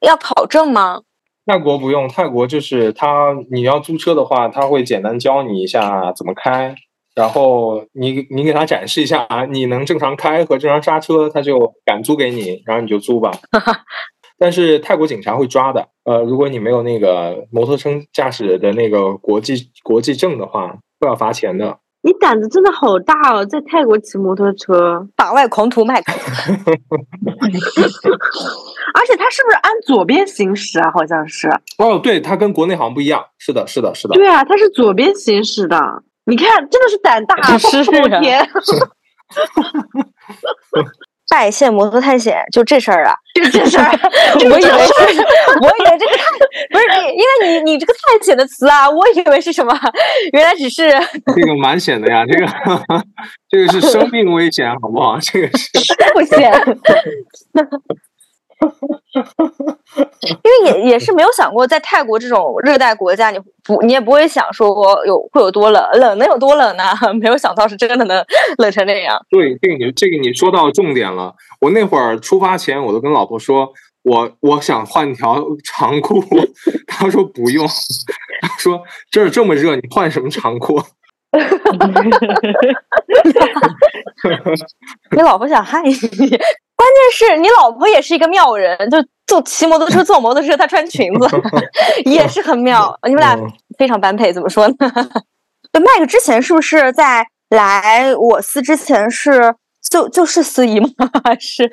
S4: 要考证吗？
S2: 泰国不用，泰国就是他你要租车的话，他会简单教你一下怎么开。然后你你给他展示一下啊，你能正常开和正常刹车，他就敢租给你，然后你就租吧。但是泰国警察会抓的，呃，如果你没有那个摩托车驾驶的那个国际国际证的话，会要罚钱的。
S6: 你胆子真的好大哦，在泰国骑摩托车，
S4: 法外狂徒麦克。而
S6: 且他是不是按左边行驶啊？好像是。
S2: 哦，对，他跟国内好像不一样。是的，是的，是的。
S6: 对啊，他是左边行驶的。你看，真的是胆大包天！
S4: 拜县摩托探险就这事儿啊？
S6: 就这事儿？
S4: 我以为是，我以为这个探不是你，因为你你这个探险的词啊，我以为是什么？原来只是
S2: 这个蛮险的呀，这个这个是生命危险，好不好？这个是
S4: 不险。因为也也是没有想过，在泰国这种热带国家，你不你也不会想说有会有多冷，冷能有多冷呢？没有想到是真的能冷成那样。
S2: 对，这个你这个你说到重点了。我那会儿出发前，我都跟老婆说，我我想换条长裤，她说不用，她说这儿这么热，你换什么长裤？
S4: 你老婆想害你。关键是你老婆也是一个妙人，就坐骑摩托车 坐摩托车，她穿裙子 也是很妙。你们俩非常般配，怎么说呢？那麦克之前是不是在来我司之前是就就是司仪吗？是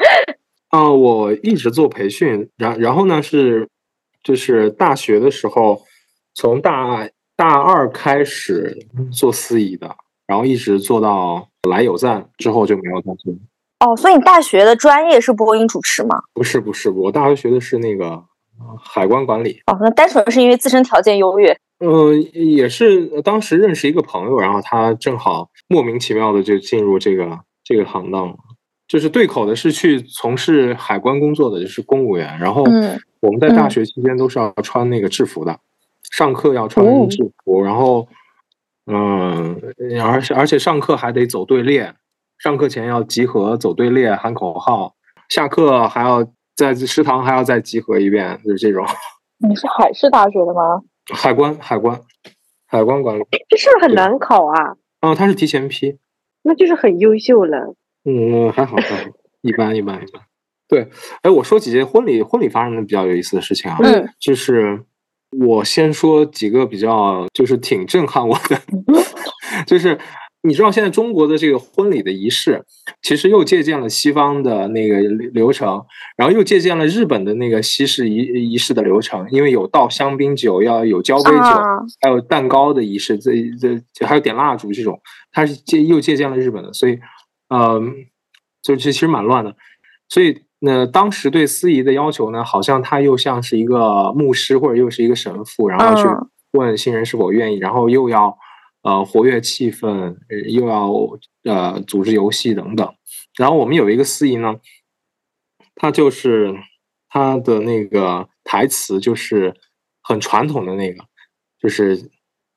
S2: 啊，我一直做培训，然然后呢是就是大学的时候，从大大二开始做司仪的，然后一直做到来有赞之后就没有再做。
S4: 哦，所以你大学的专业是播音主持吗？
S2: 不是，不是，我大学学的是那个海关管理。
S4: 哦，那单纯是因为自身条件优越。
S2: 嗯，也是当时认识一个朋友，然后他正好莫名其妙的就进入这个这个行当了。就是对口的是去从事海关工作的，就是公务员。然后我们在大学期间都是要穿那个制服的，上课要穿制服，然后嗯，而且而且上课还得走队列。上课前要集合走队列喊口号，下课还要在食堂还要再集合一遍，就是这种。
S5: 你是海事大学的吗？
S2: 海关，海关，海关管理。
S6: 这是不是很难考啊？
S2: 啊，他是提前批，
S6: 那就是很优秀了。
S2: 嗯，还好，还好，一般，一般，一般。对，哎，我说几件婚礼，婚礼发生的比较有意思的事情啊。
S4: 嗯。
S2: 就是我先说几个比较，就是挺震撼我的，就是。你知道现在中国的这个婚礼的仪式，其实又借鉴了西方的那个流程，然后又借鉴了日本的那个西式仪仪式的流程，因为有倒香槟酒，要有交杯酒，还有蛋糕的仪式，这这还有点蜡烛这种，它是借又借鉴了日本的，所以，嗯，就其实蛮乱的。所以那当时对司仪的要求呢，好像他又像是一个牧师或者又是一个神父，然后去问新人是否愿意，然后又要。呃，活跃气氛，又要呃组织游戏等等。然后我们有一个司仪呢，他就是他的那个台词就是很传统的那个，就是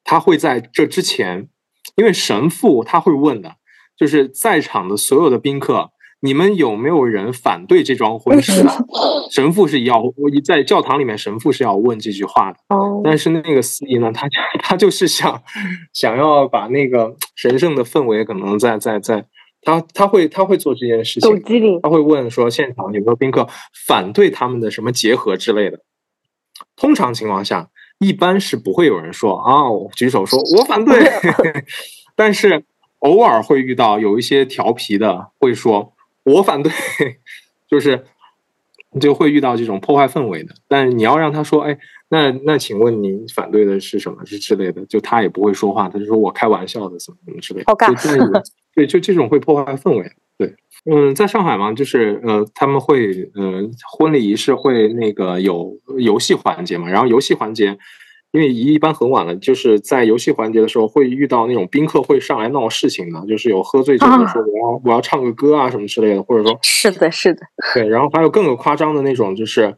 S2: 他会在这之前，因为神父他会问的，就是在场的所有的宾客。你们有没有人反对这桩婚事？神父是要在教堂里面，神父是要问这句话的。
S6: 哦，
S2: 但是那个司仪呢，他他就是想想要把那个神圣的氛围，可能在在在，他他会他会做这件事情。他会问说，现场有没有宾客反对他们的什么结合之类的？通常情况下，一般是不会有人说啊，我举手说我反对。但是偶尔会遇到有一些调皮的，会说。我反对，就是就会遇到这种破坏氛围的。但是你要让他说，哎，那那请问您反对的是什么？是之类的，就他也不会说话，他就说我开玩笑的，怎么怎么之类的。
S4: 好尬。
S2: 对，就这种会破坏氛围。对，嗯，在上海嘛，就是呃，他们会呃，婚礼仪式会那个有游戏环节嘛，然后游戏环节。因为一般很晚了，就是在游戏环节的时候会遇到那种宾客会上来闹事情的，就是有喝醉酒的说我要我要唱个歌啊什么之类的，或者说
S4: 是的，是的，
S2: 对，然后还有更有夸张的那种，就是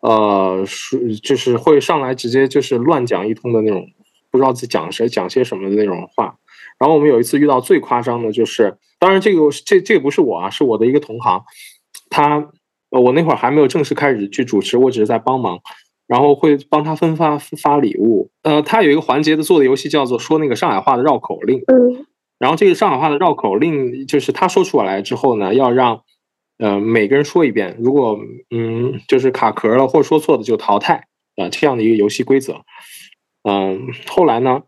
S2: 呃，是就是会上来直接就是乱讲一通的那种，不知道在讲谁讲些什么的那种话。然后我们有一次遇到最夸张的就是，当然这个这这个不是我啊，是我的一个同行，他我那会儿还没有正式开始去主持，我只是在帮忙。然后会帮他分发发礼物，呃，他有一个环节的做的游戏叫做说那个上海话的绕口令，
S6: 嗯，
S2: 然后这个上海话的绕口令就是他说出来之后呢，要让呃每个人说一遍，如果嗯就是卡壳了或者说错的就淘汰啊这样的一个游戏规则，嗯，后来呢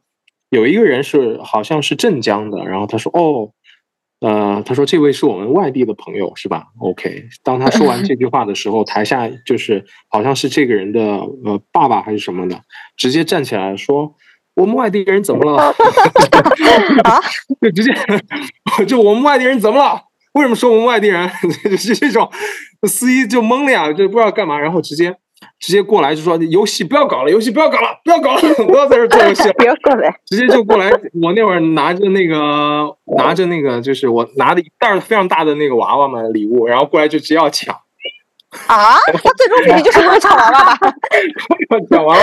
S2: 有一个人是好像是镇江的，然后他说哦。呃，他说这位是我们外地的朋友，是吧？OK。当他说完这句话的时候，台下就是好像是这个人的呃爸爸还是什么的，直接站起来说：“我们外地人怎么了？”
S4: 啊？
S2: 就直接 就我们外地人怎么了？为什么说我们外地人？就是这种司仪就懵了呀，就不知道干嘛，然后直接。直接过来就说游戏不要搞了，游戏不要搞了，不要搞了，不要在这做游戏了。
S6: 不要过来，
S2: 直接就过来。我那会儿拿着那个，拿着那个，就是我拿的一袋非常大的那个娃娃嘛礼物，然后过来就直接要抢。
S4: 啊？他最终目的就是为了抢娃娃吧？
S2: 抢娃娃。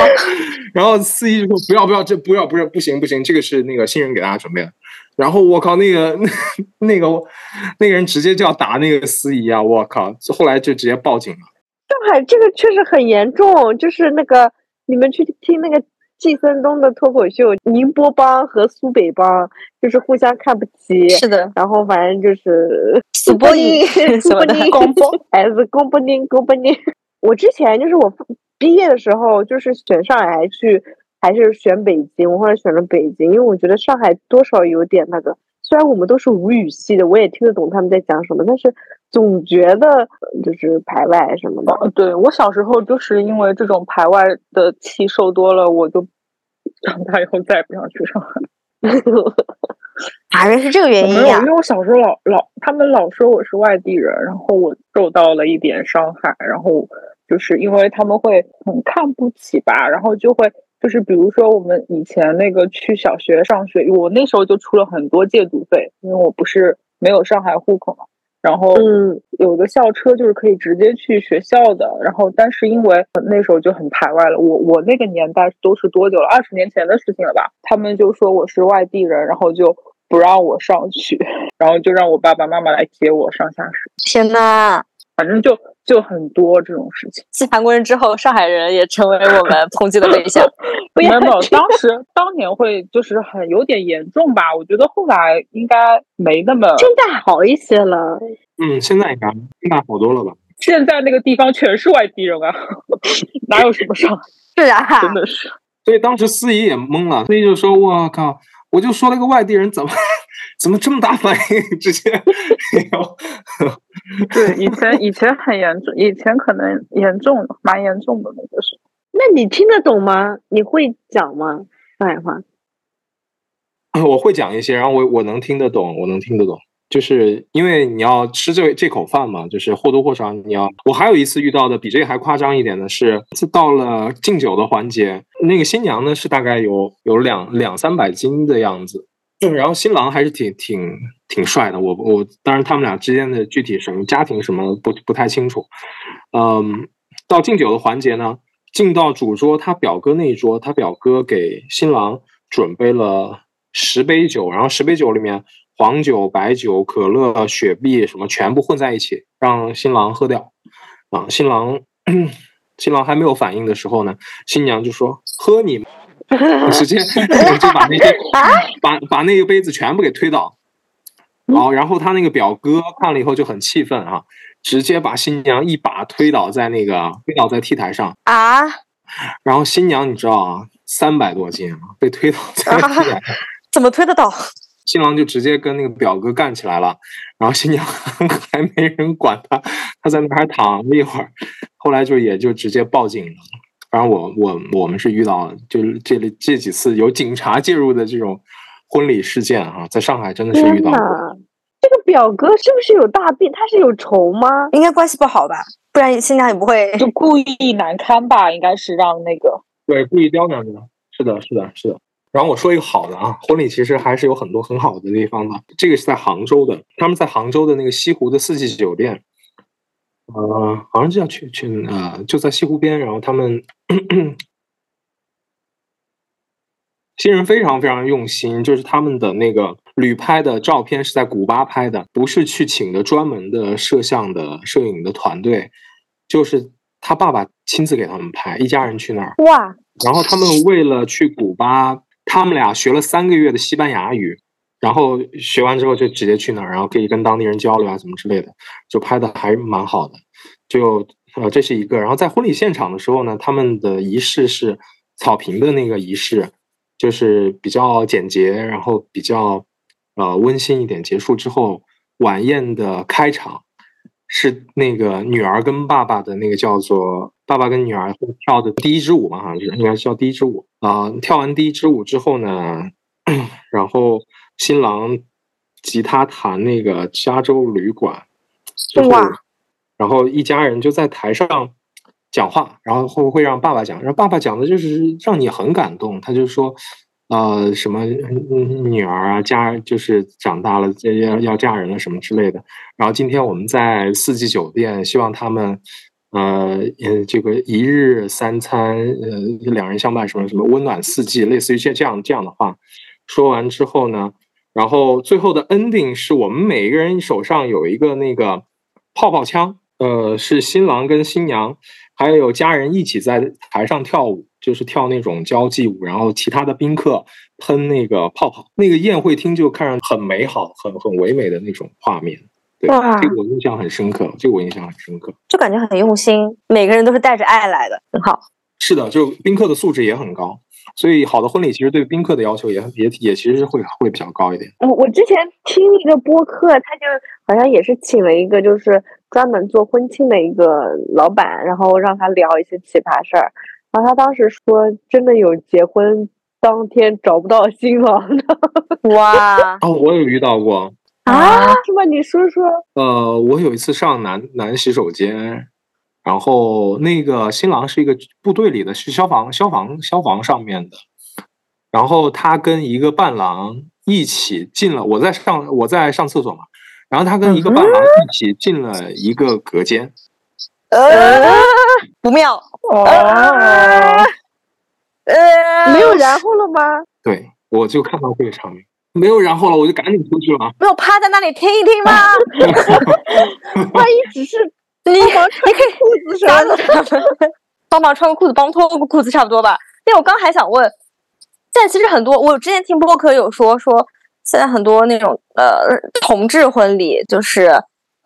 S2: 然后司仪就说：“不要不要，这不要不是不行不行，这个是那个新人给大家准备的。”然后我靠，那个那个那个人直接就要打那个司仪啊！我靠，后来就直接报警了。
S6: 上海这个确实很严重，就是那个你们去听那个季森东的脱口秀，宁波帮和苏北帮就是互相看不起。
S4: 是的，
S6: 然后反正就是
S4: 苏波宁，
S6: 苏波宁，公波还是公波宁，公波宁。我之前就是我毕业的时候，就是选上海去，还是选北京？我后来选了北京，因为我觉得上海多少有点那个。虽然我们都是吴语系的，我也听得懂他们在讲什么，但是总觉得就是排外什么的。
S5: 对我小时候就是因为这种排外的气受多了，我就长大以后再也不想去上海。
S4: 原来是这个原因
S5: 呀！因为我小时候老老他们老说我是外地人，然后我受到了一点伤害，然后就是因为他们会很看不起吧，然后就会。就是比如说，我们以前那个去小学上学，我那时候就出了很多借读费，因为我不是没有上海户口嘛。然后有个校车就是可以直接去学校的，然后但是因为那时候就很排外了。我我那个年代都是多久了？二十年前的事情了吧？他们就说我是外地人，然后就不让我上去，然后就让我爸爸妈妈来接我上下学。
S4: 天呐，
S5: 反正就。就很多这种事情。
S4: 继韩国人之后，上海人也成为我们抨击的对象。
S5: 没有，当时当年会就是很有点严重吧。我觉得后来应该没那么。
S6: 现在好一些了。
S2: 嗯，现在应该现在好多了吧？
S5: 现在那个地方全是外地人啊，哪有什么上海？
S4: 是啊，
S5: 真的是。
S2: 所以当时司仪也懵了，司仪就说：“我靠，我就说了一个外地人，怎么？”怎么这么大反应？直接，
S5: 对，以前以前很严重，以前可能严重，蛮严重的那个时候。
S6: 那你听得懂吗？你会讲吗？上海话？
S2: 我会讲一些，然后我我能听得懂，我能听得懂。就是因为你要吃这这口饭嘛，就是或多或少你要。我还有一次遇到的比这个还夸张一点的是，是到了敬酒的环节，那个新娘呢是大概有有两两三百斤的样子。然后新郎还是挺挺挺帅的，我我当然他们俩之间的具体什么家庭什么不不太清楚。嗯，到敬酒的环节呢，敬到主桌他表哥那一桌，他表哥给新郎准备了十杯酒，然后十杯酒里面黄酒、白酒、可乐、雪碧什么全部混在一起，让新郎喝掉。啊，新郎新郎还没有反应的时候呢，新娘就说：“喝你。”直接就把那些 把把那个杯子全部给推倒，然后然后他那个表哥看了以后就很气愤啊，直接把新娘一把推倒在那个推倒在 T 台上
S4: 啊，
S2: 然后新娘你知道啊，三百多斤啊，被推倒在 T 台上，
S4: 怎么推得倒？
S2: 新郎就直接跟那个表哥干起来了，然后新娘 还没人管他，他在那还躺了一会儿，后来就也就直接报警了。反正我我我们是遇到了，就是这里这几次有警察介入的这种婚礼事件哈，在上海真的是遇到。
S6: 这个表哥是不是有大病？他是有仇吗？
S4: 应该关系不好吧，不然新娘也不会
S5: 就故意难堪吧？应该是让那个
S2: 对故意刁难的。是的，是的，是的。然后我说一个好的啊，婚礼其实还是有很多很好的地方的。这个是在杭州的，他们在杭州的那个西湖的四季酒店。呃，好像就叫去去呃，就在西湖边。然后他们 新人非常非常用心，就是他们的那个旅拍的照片是在古巴拍的，不是去请的专门的摄像的摄影的团队，就是他爸爸亲自给他们拍，一家人去那儿。
S4: 哇！
S2: 然后他们为了去古巴，他们俩学了三个月的西班牙语。然后学完之后就直接去那儿，然后可以跟当地人交流啊，怎么之类的，就拍的还蛮好的。就呃，这是一个。然后在婚礼现场的时候呢，他们的仪式是草坪的那个仪式，就是比较简洁，然后比较呃温馨一点。结束之后，晚宴的开场是那个女儿跟爸爸的那个叫做爸爸跟女儿会跳的第一支舞嘛，好像是应该叫第一支舞啊。跳完第一支舞之后呢，然后。新郎吉他弹那个加州旅馆，就是，然后一家人就在台上讲话，然后会会让爸爸讲，然后爸爸讲的就是让你很感动，他就说，呃，什么女儿啊嫁就是长大了要要嫁人了什么之类的，然后今天我们在四季酒店，希望他们呃这个一日三餐呃两人相伴什么什么温暖四季，类似于这这样这样的话，说完之后呢。然后最后的 ending 是我们每一个人手上有一个那个泡泡枪，呃，是新郎跟新娘还有家人一起在台上跳舞，就是跳那种交际舞，然后其他的宾客喷那个泡泡，那个宴会厅就看上很美好、很很唯美的那种画面。对，这个我印象很深刻，这个我印象很深刻，
S4: 就感觉很用心，每个人都是带着爱来的，很好。
S2: 是的，就宾客的素质也很高。所以，好的婚礼其实对宾客的要求也也也其实会会比较高一点。
S6: 我我之前听一个播客，他就好像也是请了一个就是专门做婚庆的一个老板，然后让他聊一些奇葩事儿。然后他当时说，真的有结婚当天找不到新郎的。
S4: 哇！
S2: 哦，我有遇到过
S6: 啊？是吗？你说说。
S2: 呃，我有一次上男男洗手间。然后那个新郎是一个部队里的，是消防消防消防上面的。然后他跟一个伴郎一起进了，我在上我在上厕所嘛。然后他跟一个伴郎一起进了一个隔间。
S4: 呃，不妙。
S6: 呃，没有然后了吗？
S2: 对，我就看到这个场面，没有然后了，我就赶紧出去了。
S4: 没有趴在那里听一听吗？
S6: 万一只是。
S4: 你你可以
S6: 裤子啥的，
S4: 帮忙穿个裤子，帮脱个裤子差不多吧。因为我刚还想问，现在其实很多，我之前听播客有说说，现在很多那种呃同志婚礼，就是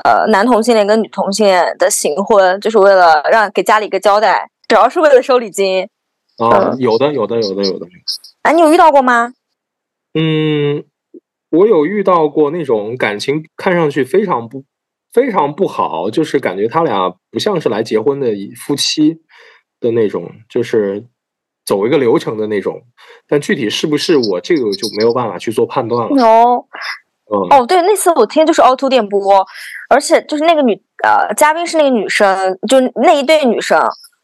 S4: 呃男同性恋跟女同性恋的行婚，就是为了让给家里一个交代，主要是为了收礼金。
S2: 啊，有的有的有的有的。
S4: 哎，你有遇到过吗？
S2: 嗯，我有遇到过那种感情看上去非常不。非常不好，就是感觉他俩不像是来结婚的夫妻的那种，就是走一个流程的那种。但具体是不是我这个就没有办法去做判断了。
S4: 哦，哦，对，那次我听就是凹凸电波，而且就是那个女呃嘉宾是那个女生，就那一对女生，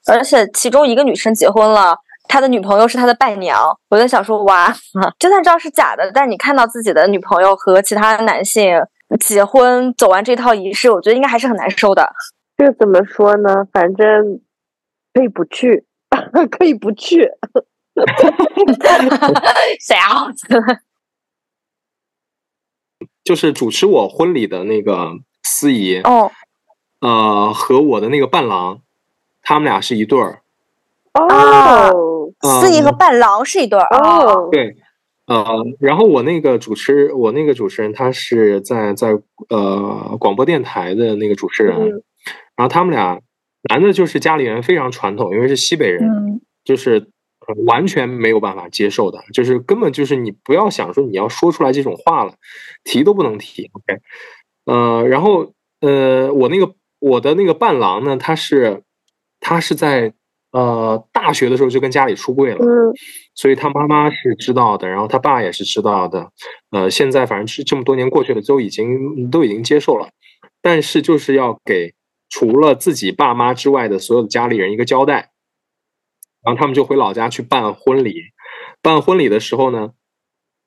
S4: 而且其中一个女生结婚了，他的女朋友是他的伴娘。我在想说，哇，就算知道是假的，但你看到自己的女朋友和其他男性。结婚走完这套仪式，我觉得应该还是很难受的。
S6: 这怎么说呢？反正可以不去，可以不去。
S4: 谁啊？
S2: 就是主持我婚礼的那个司仪
S4: 哦，
S2: 呃，和我的那个伴郎，他们俩是一对儿。
S6: 哦，
S4: 司仪和伴郎是一对儿。
S6: 哦，
S2: 对。呃，然后我那个主持，我那个主持人，他是在在呃广播电台的那个主持人，然后他们俩男的就是家里人非常传统，因为是西北人，就是完全没有办法接受的，就是根本就是你不要想说你要说出来这种话了，提都不能提。OK，呃，然后呃，我那个我的那个伴郎呢，他是他是在。呃，大学的时候就跟家里出柜了，所以他妈妈是知道的，然后他爸也是知道的。呃，现在反正是这么多年过去了，都已经都已经接受了，但是就是要给除了自己爸妈之外的所有的家里人一个交代。然后他们就回老家去办婚礼，办婚礼的时候呢，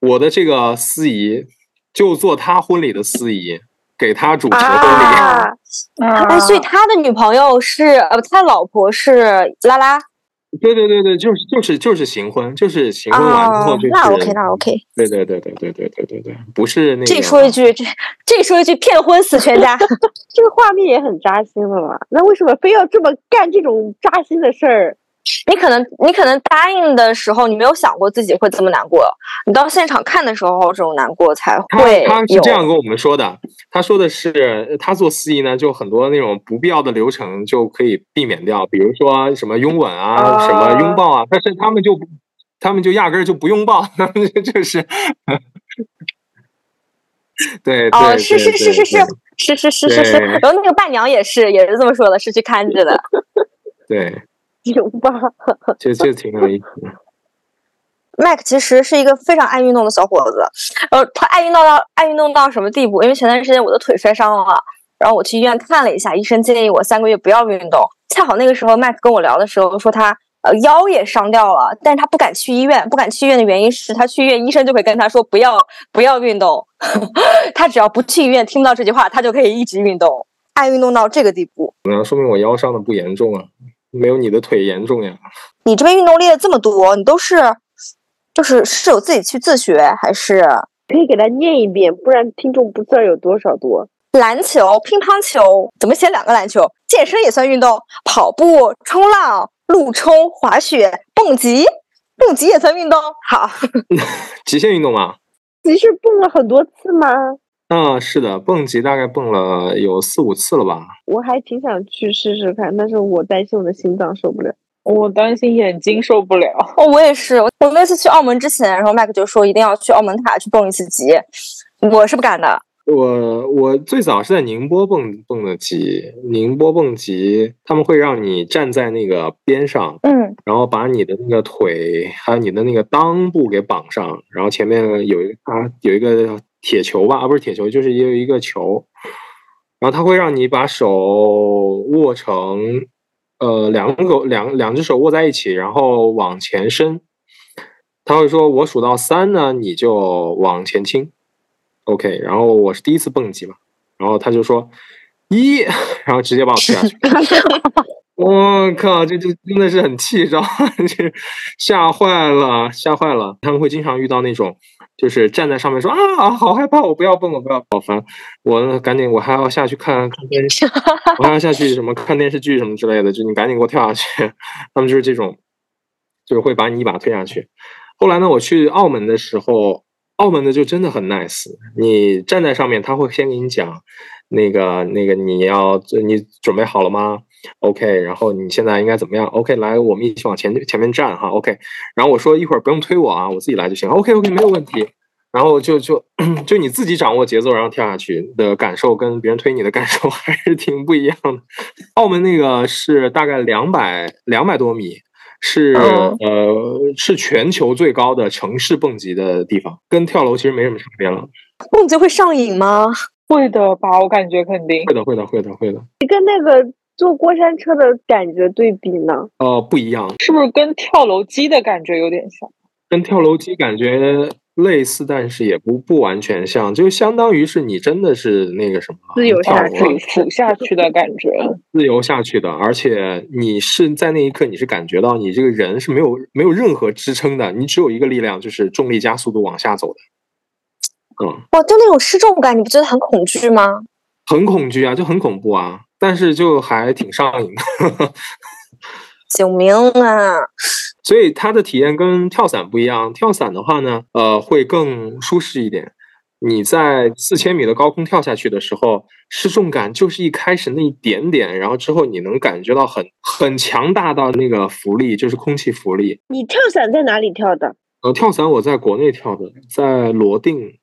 S2: 我的这个司仪就做他婚礼的司仪。给他主持婚礼，
S4: 哎，所以他的女朋友是呃，他老婆是拉拉。
S2: 对对对对，就是就是就是行婚，就是行婚完之后就
S4: 那 OK 那 OK。
S2: 对对对对对对对对对，不是那个。
S4: 这说一句，这这说一句，骗婚死全家，
S6: 这个画面也很扎心了嘛？那为什么非要这么干这种扎心的事儿？
S4: 你可能，你可能答应的时候，你没有想过自己会这么难过。你到现场看的时候，这种难过才会
S2: 他是这样跟我们说的，他说的是，他做司仪呢，就很多那种不必要的流程就可以避免掉，比如说什么拥吻啊，什么拥抱啊。但是他们就，他们就压根儿就不拥抱，他们就是，对，
S4: 哦，是是是是是是是是是是，然后那个伴娘也是也是这么说的，是去看着的，
S2: 对。
S6: 有吧，
S2: 就就挺有意思。
S4: Mac 其实是一个非常爱运动的小伙子，呃，他爱运动到爱运动到什么地步？因为前段时间我的腿摔伤了，然后我去医院看了一下，医生建议我三个月不要运动。恰好那个时候 Mac 跟我聊的时候说他呃腰也伤掉了，但是他不敢去医院，不敢去医院的原因是他去医院医生就会跟他说不要不要运动，他只要不去医院，听不到这句话，他就可以一直运动，爱运动到这个地步。
S2: 那说明我腰伤的不严重啊。没有你的腿严重呀！
S4: 你这边运动列了这么多，你都是就是是有自己去自学，还是
S6: 可以给他念一遍？不然听众不知道有多少多。
S4: 篮球、乒乓球，怎么写两个篮球？健身也算运动，跑步、冲浪、路冲、滑雪、蹦极，蹦极也算运动。好，
S2: 极限运动吗？
S6: 你是蹦了很多次吗？
S2: 啊，是的，蹦极大概蹦了有四五次了吧。
S6: 我还挺想去试试看，但是我担心我的心脏受不了，
S5: 我担心眼睛受不了。
S4: 哦，我也是，我那次去澳门之前，然后麦克就说一定要去澳门塔去蹦一次极，我是不敢的。
S2: 我我最早是在宁波蹦蹦的极，宁波蹦极，他们会让你站在那个边上，
S4: 嗯，
S2: 然后把你的那个腿还有你的那个裆部给绑上，然后前面有一个啊有一个铁球吧，啊不是铁球，就是有一个球，然后他会让你把手握成呃两个两两只手握在一起，然后往前伸，他会说我数到三呢，你就往前倾。OK，然后我是第一次蹦极嘛，然后他就说一，然后直接把我推下去。我靠，这这真的是很气，知道吗？这 吓坏了，吓坏了。他们会经常遇到那种，就是站在上面说啊，好害怕，我不要蹦，了不要，好烦。我赶紧，我还要下去看看电视，我还要下去什么看电视剧什么之类的，就你赶紧给我跳下去。他们就是这种，就是会把你一把推下去。后来呢，我去澳门的时候。澳门的就真的很 nice，你站在上面，他会先给你讲，那个那个你要你准备好了吗？OK，然后你现在应该怎么样？OK，来，我们一起往前前面站哈。OK，然后我说一会儿不用推我啊，我自己来就行。OK OK，没有问题。然后就就就你自己掌握节奏，然后跳下去的感受跟别人推你的感受 还是挺不一样的。澳门那个是大概两百两百多米。是呃，是全球最高的城市蹦极的地方，跟跳楼其实没什么差别了。
S4: 蹦极会上瘾吗？
S5: 会的吧，我感觉肯定
S2: 会的，会的，会的，会的。
S6: 你跟那个坐过山车的感觉对比呢？
S2: 呃，不一样，
S5: 是不是跟跳楼机的感觉有点像？
S2: 跟跳楼机感觉。类似，但是也不不完全像，就相当于是你真的是那个什么
S6: 自由下去、
S5: 俯下去的感觉，
S2: 自由下去的，而且你是在那一刻，你是感觉到你这个人是没有没有任何支撑的，你只有一个力量，就是重力加速度往下走的。嗯，
S4: 哇，就那种失重感，你不觉得很恐惧吗？
S2: 很恐惧啊，就很恐怖啊，但是就还挺上瘾的。
S4: 救命啊！
S2: 所以它的体验跟跳伞不一样。跳伞的话呢，呃，会更舒适一点。你在四千米的高空跳下去的时候，失重感就是一开始那一点点，然后之后你能感觉到很很强大的那个浮力，就是空气浮力。
S6: 你跳伞在哪里跳的？
S2: 呃，跳伞我在国内跳的，在罗定，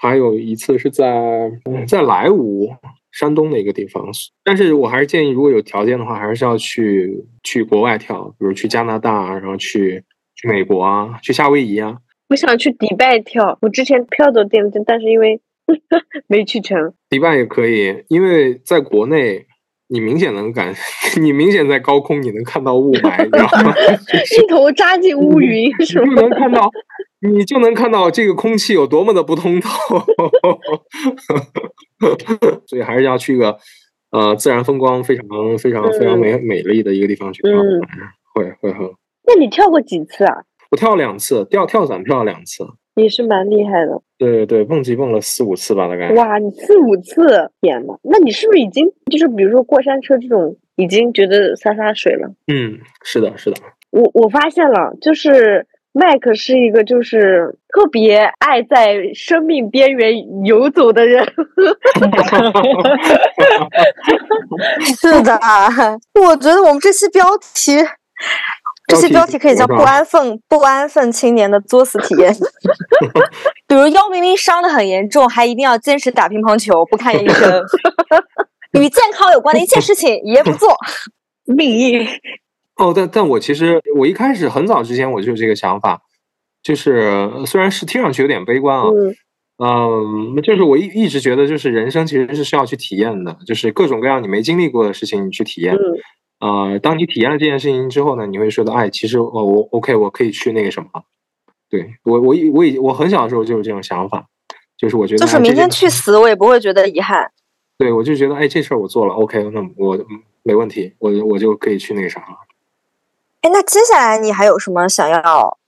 S2: 还有一次是在在莱芜。山东的一个地方，但是我还是建议，如果有条件的话，还是要去去国外跳，比如去加拿大，然后去去美国啊，去夏威夷啊。
S6: 我想去迪拜跳，我之前票都订了，但是因为 没去成。
S2: 迪拜也可以，因为在国内，你明显能感，你明显在高空，你能看到雾霾，你知道吗？
S6: 一头扎进乌云，是
S2: 就能看到。你就能看到这个空气有多么的不通透，所以还是要去一个呃自然风光非常非常非常美美丽的一个地方去嗯，会会很。
S6: 那你跳过几次啊？
S2: 我跳了两次，跳跳伞跳了两次。
S6: 你是蛮厉害的。
S2: 对对对，蹦极蹦了四五次吧，大概。
S6: 哇，你四五次，天呐，那你是不是已经就是比如说过山车这种，已经觉得洒洒水了？
S2: 嗯，是的，是的。
S6: 我我发现了，就是。麦克是一个就是特别爱在生命边缘游走的人，
S4: 是的，我觉得我们这期标题，这期标题可以叫“不安分不安分青年的作死体验”。比如腰明明伤的很严重，还一定要坚持打乒乓球，不看医生，与健康有关的一切事情也不做，
S6: 命硬。
S2: 哦，但但我其实我一开始很早之前我就有这个想法，就是虽然是听上去有点悲观啊，嗯，就是我一一直觉得就是人生其实是需要去体验的，就是各种各样你没经历过的事情你去体验，呃，当你体验了这件事情之后呢，你会说的，哎，其实我我 OK，我可以去那个什么，对我我我已我很小的时候就有这种想法，就是我觉得
S4: 就是明天去死我也不会觉得遗憾，
S2: 对我就觉得哎这事儿我做了 OK，那我没问题，我我就可以去那个啥了。
S4: 哎，那接下来你还有什么想要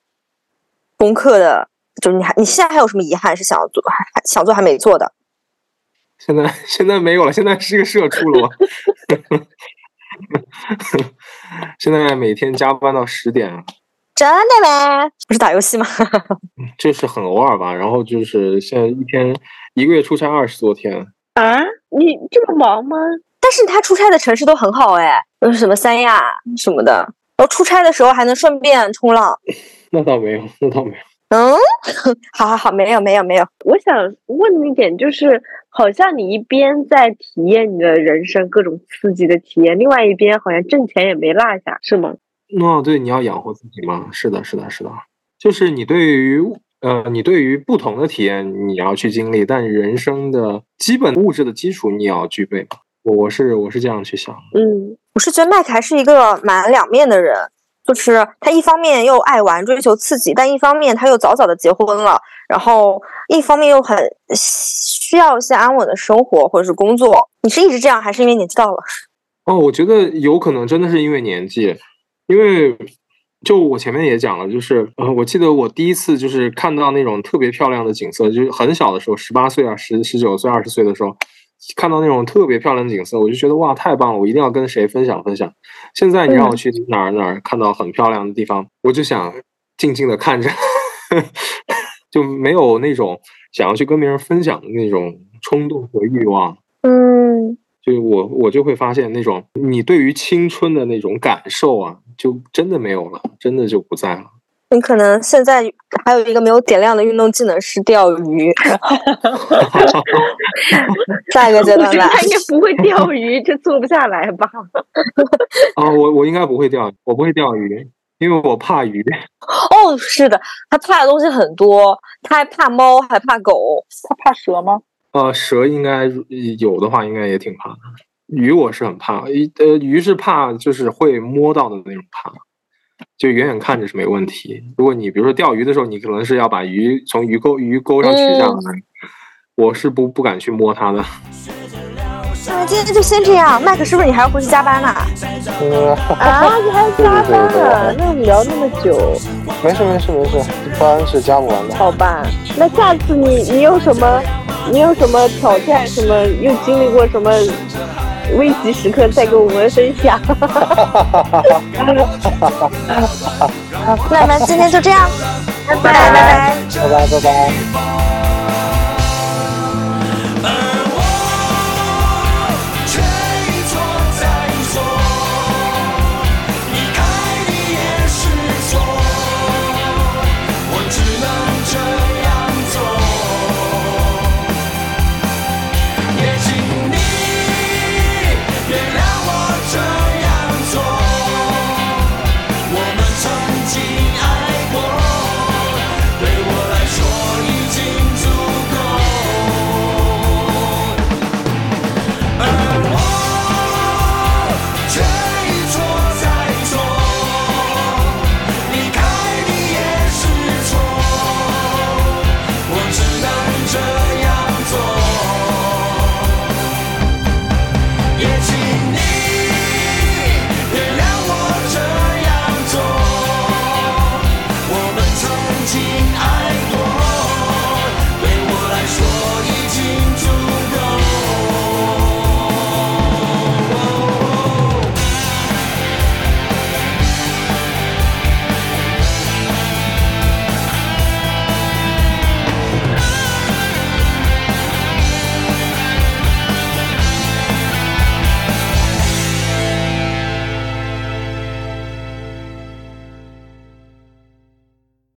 S4: 攻克的？就是你还你现在还有什么遗憾是想要做还想做还没做的？
S2: 现在现在没有了，现在是个社畜了。现在每天加班到十点。
S4: 真的吗？不是打游戏吗？
S2: 这是很偶尔吧。然后就是现在一天一个月出差二十多天
S3: 啊！你这么忙吗？
S4: 但是他出差的城市都很好哎，有什么三亚什么的。然后出差的时候还能顺便冲浪。
S2: 那倒没有，那倒没有。
S4: 嗯，好好好，没有没有没有。
S3: 我想问一点，就是好像你一边在体验你的人生各种刺激的体验，另外一边好像挣钱也没落下，是吗？
S2: 哦，对，你要养活自己吗？是的，是的，是的，就是你对于呃，你对于不同的体验你要去经历，但人生的基本物质的基础你也要具备我我是我是这样去想。
S3: 嗯，
S4: 我是觉得麦克还是一个蛮两面的人，就是他一方面又爱玩追求刺激，但一方面他又早早的结婚了，然后一方面又很需要一些安稳的生活或者是工作。你是一直这样，还是因为年纪到了？
S2: 哦，我觉得有可能真的是因为年纪。因为就我前面也讲了，就是呃，我记得我第一次就是看到那种特别漂亮的景色，就是很小的时候，十八岁啊，十十九岁、二十岁的时候，看到那种特别漂亮的景色，我就觉得哇，太棒了，我一定要跟谁分享分享。现在你让我去哪儿哪儿看到很漂亮的地方，我就想静静的看着，就没有那种想要去跟别人分享的那种冲动和欲望。
S4: 嗯。
S2: 就我我就会发现那种你对于青春的那种感受啊，就真的没有了，真的就不在了。
S4: 你可能现在还有一个没有点亮的运动技能是钓鱼，下一个阶段吧。
S3: 他应该不会钓鱼，这做不下来吧？
S2: 啊，我我应该不会钓，我不会钓鱼，因为我怕鱼。
S4: 哦，是的，他怕的东西很多，他还怕猫，还怕狗，
S5: 他怕蛇吗？
S2: 呃，蛇应该有的话，应该也挺怕的。鱼我是很怕，呃，鱼是怕就是会摸到的那种怕，就远远看着是没问题。如果你比如说钓鱼的时候，你可能是要把鱼从鱼钩鱼钩上取下来，我是不不敢去摸它的。
S4: 那今天就先这样，麦克是不是你还要回去加班呢？啊，
S3: 你还要加班啊？那我们聊那么久，
S1: 没事没事没事，一般是加不完的。
S3: 好吧，那下次你你有什么？你有什么挑战？什么又经历过什么危急时刻？再跟我们分享。
S4: 那那今天就这样，拜拜
S1: 拜拜拜拜拜拜。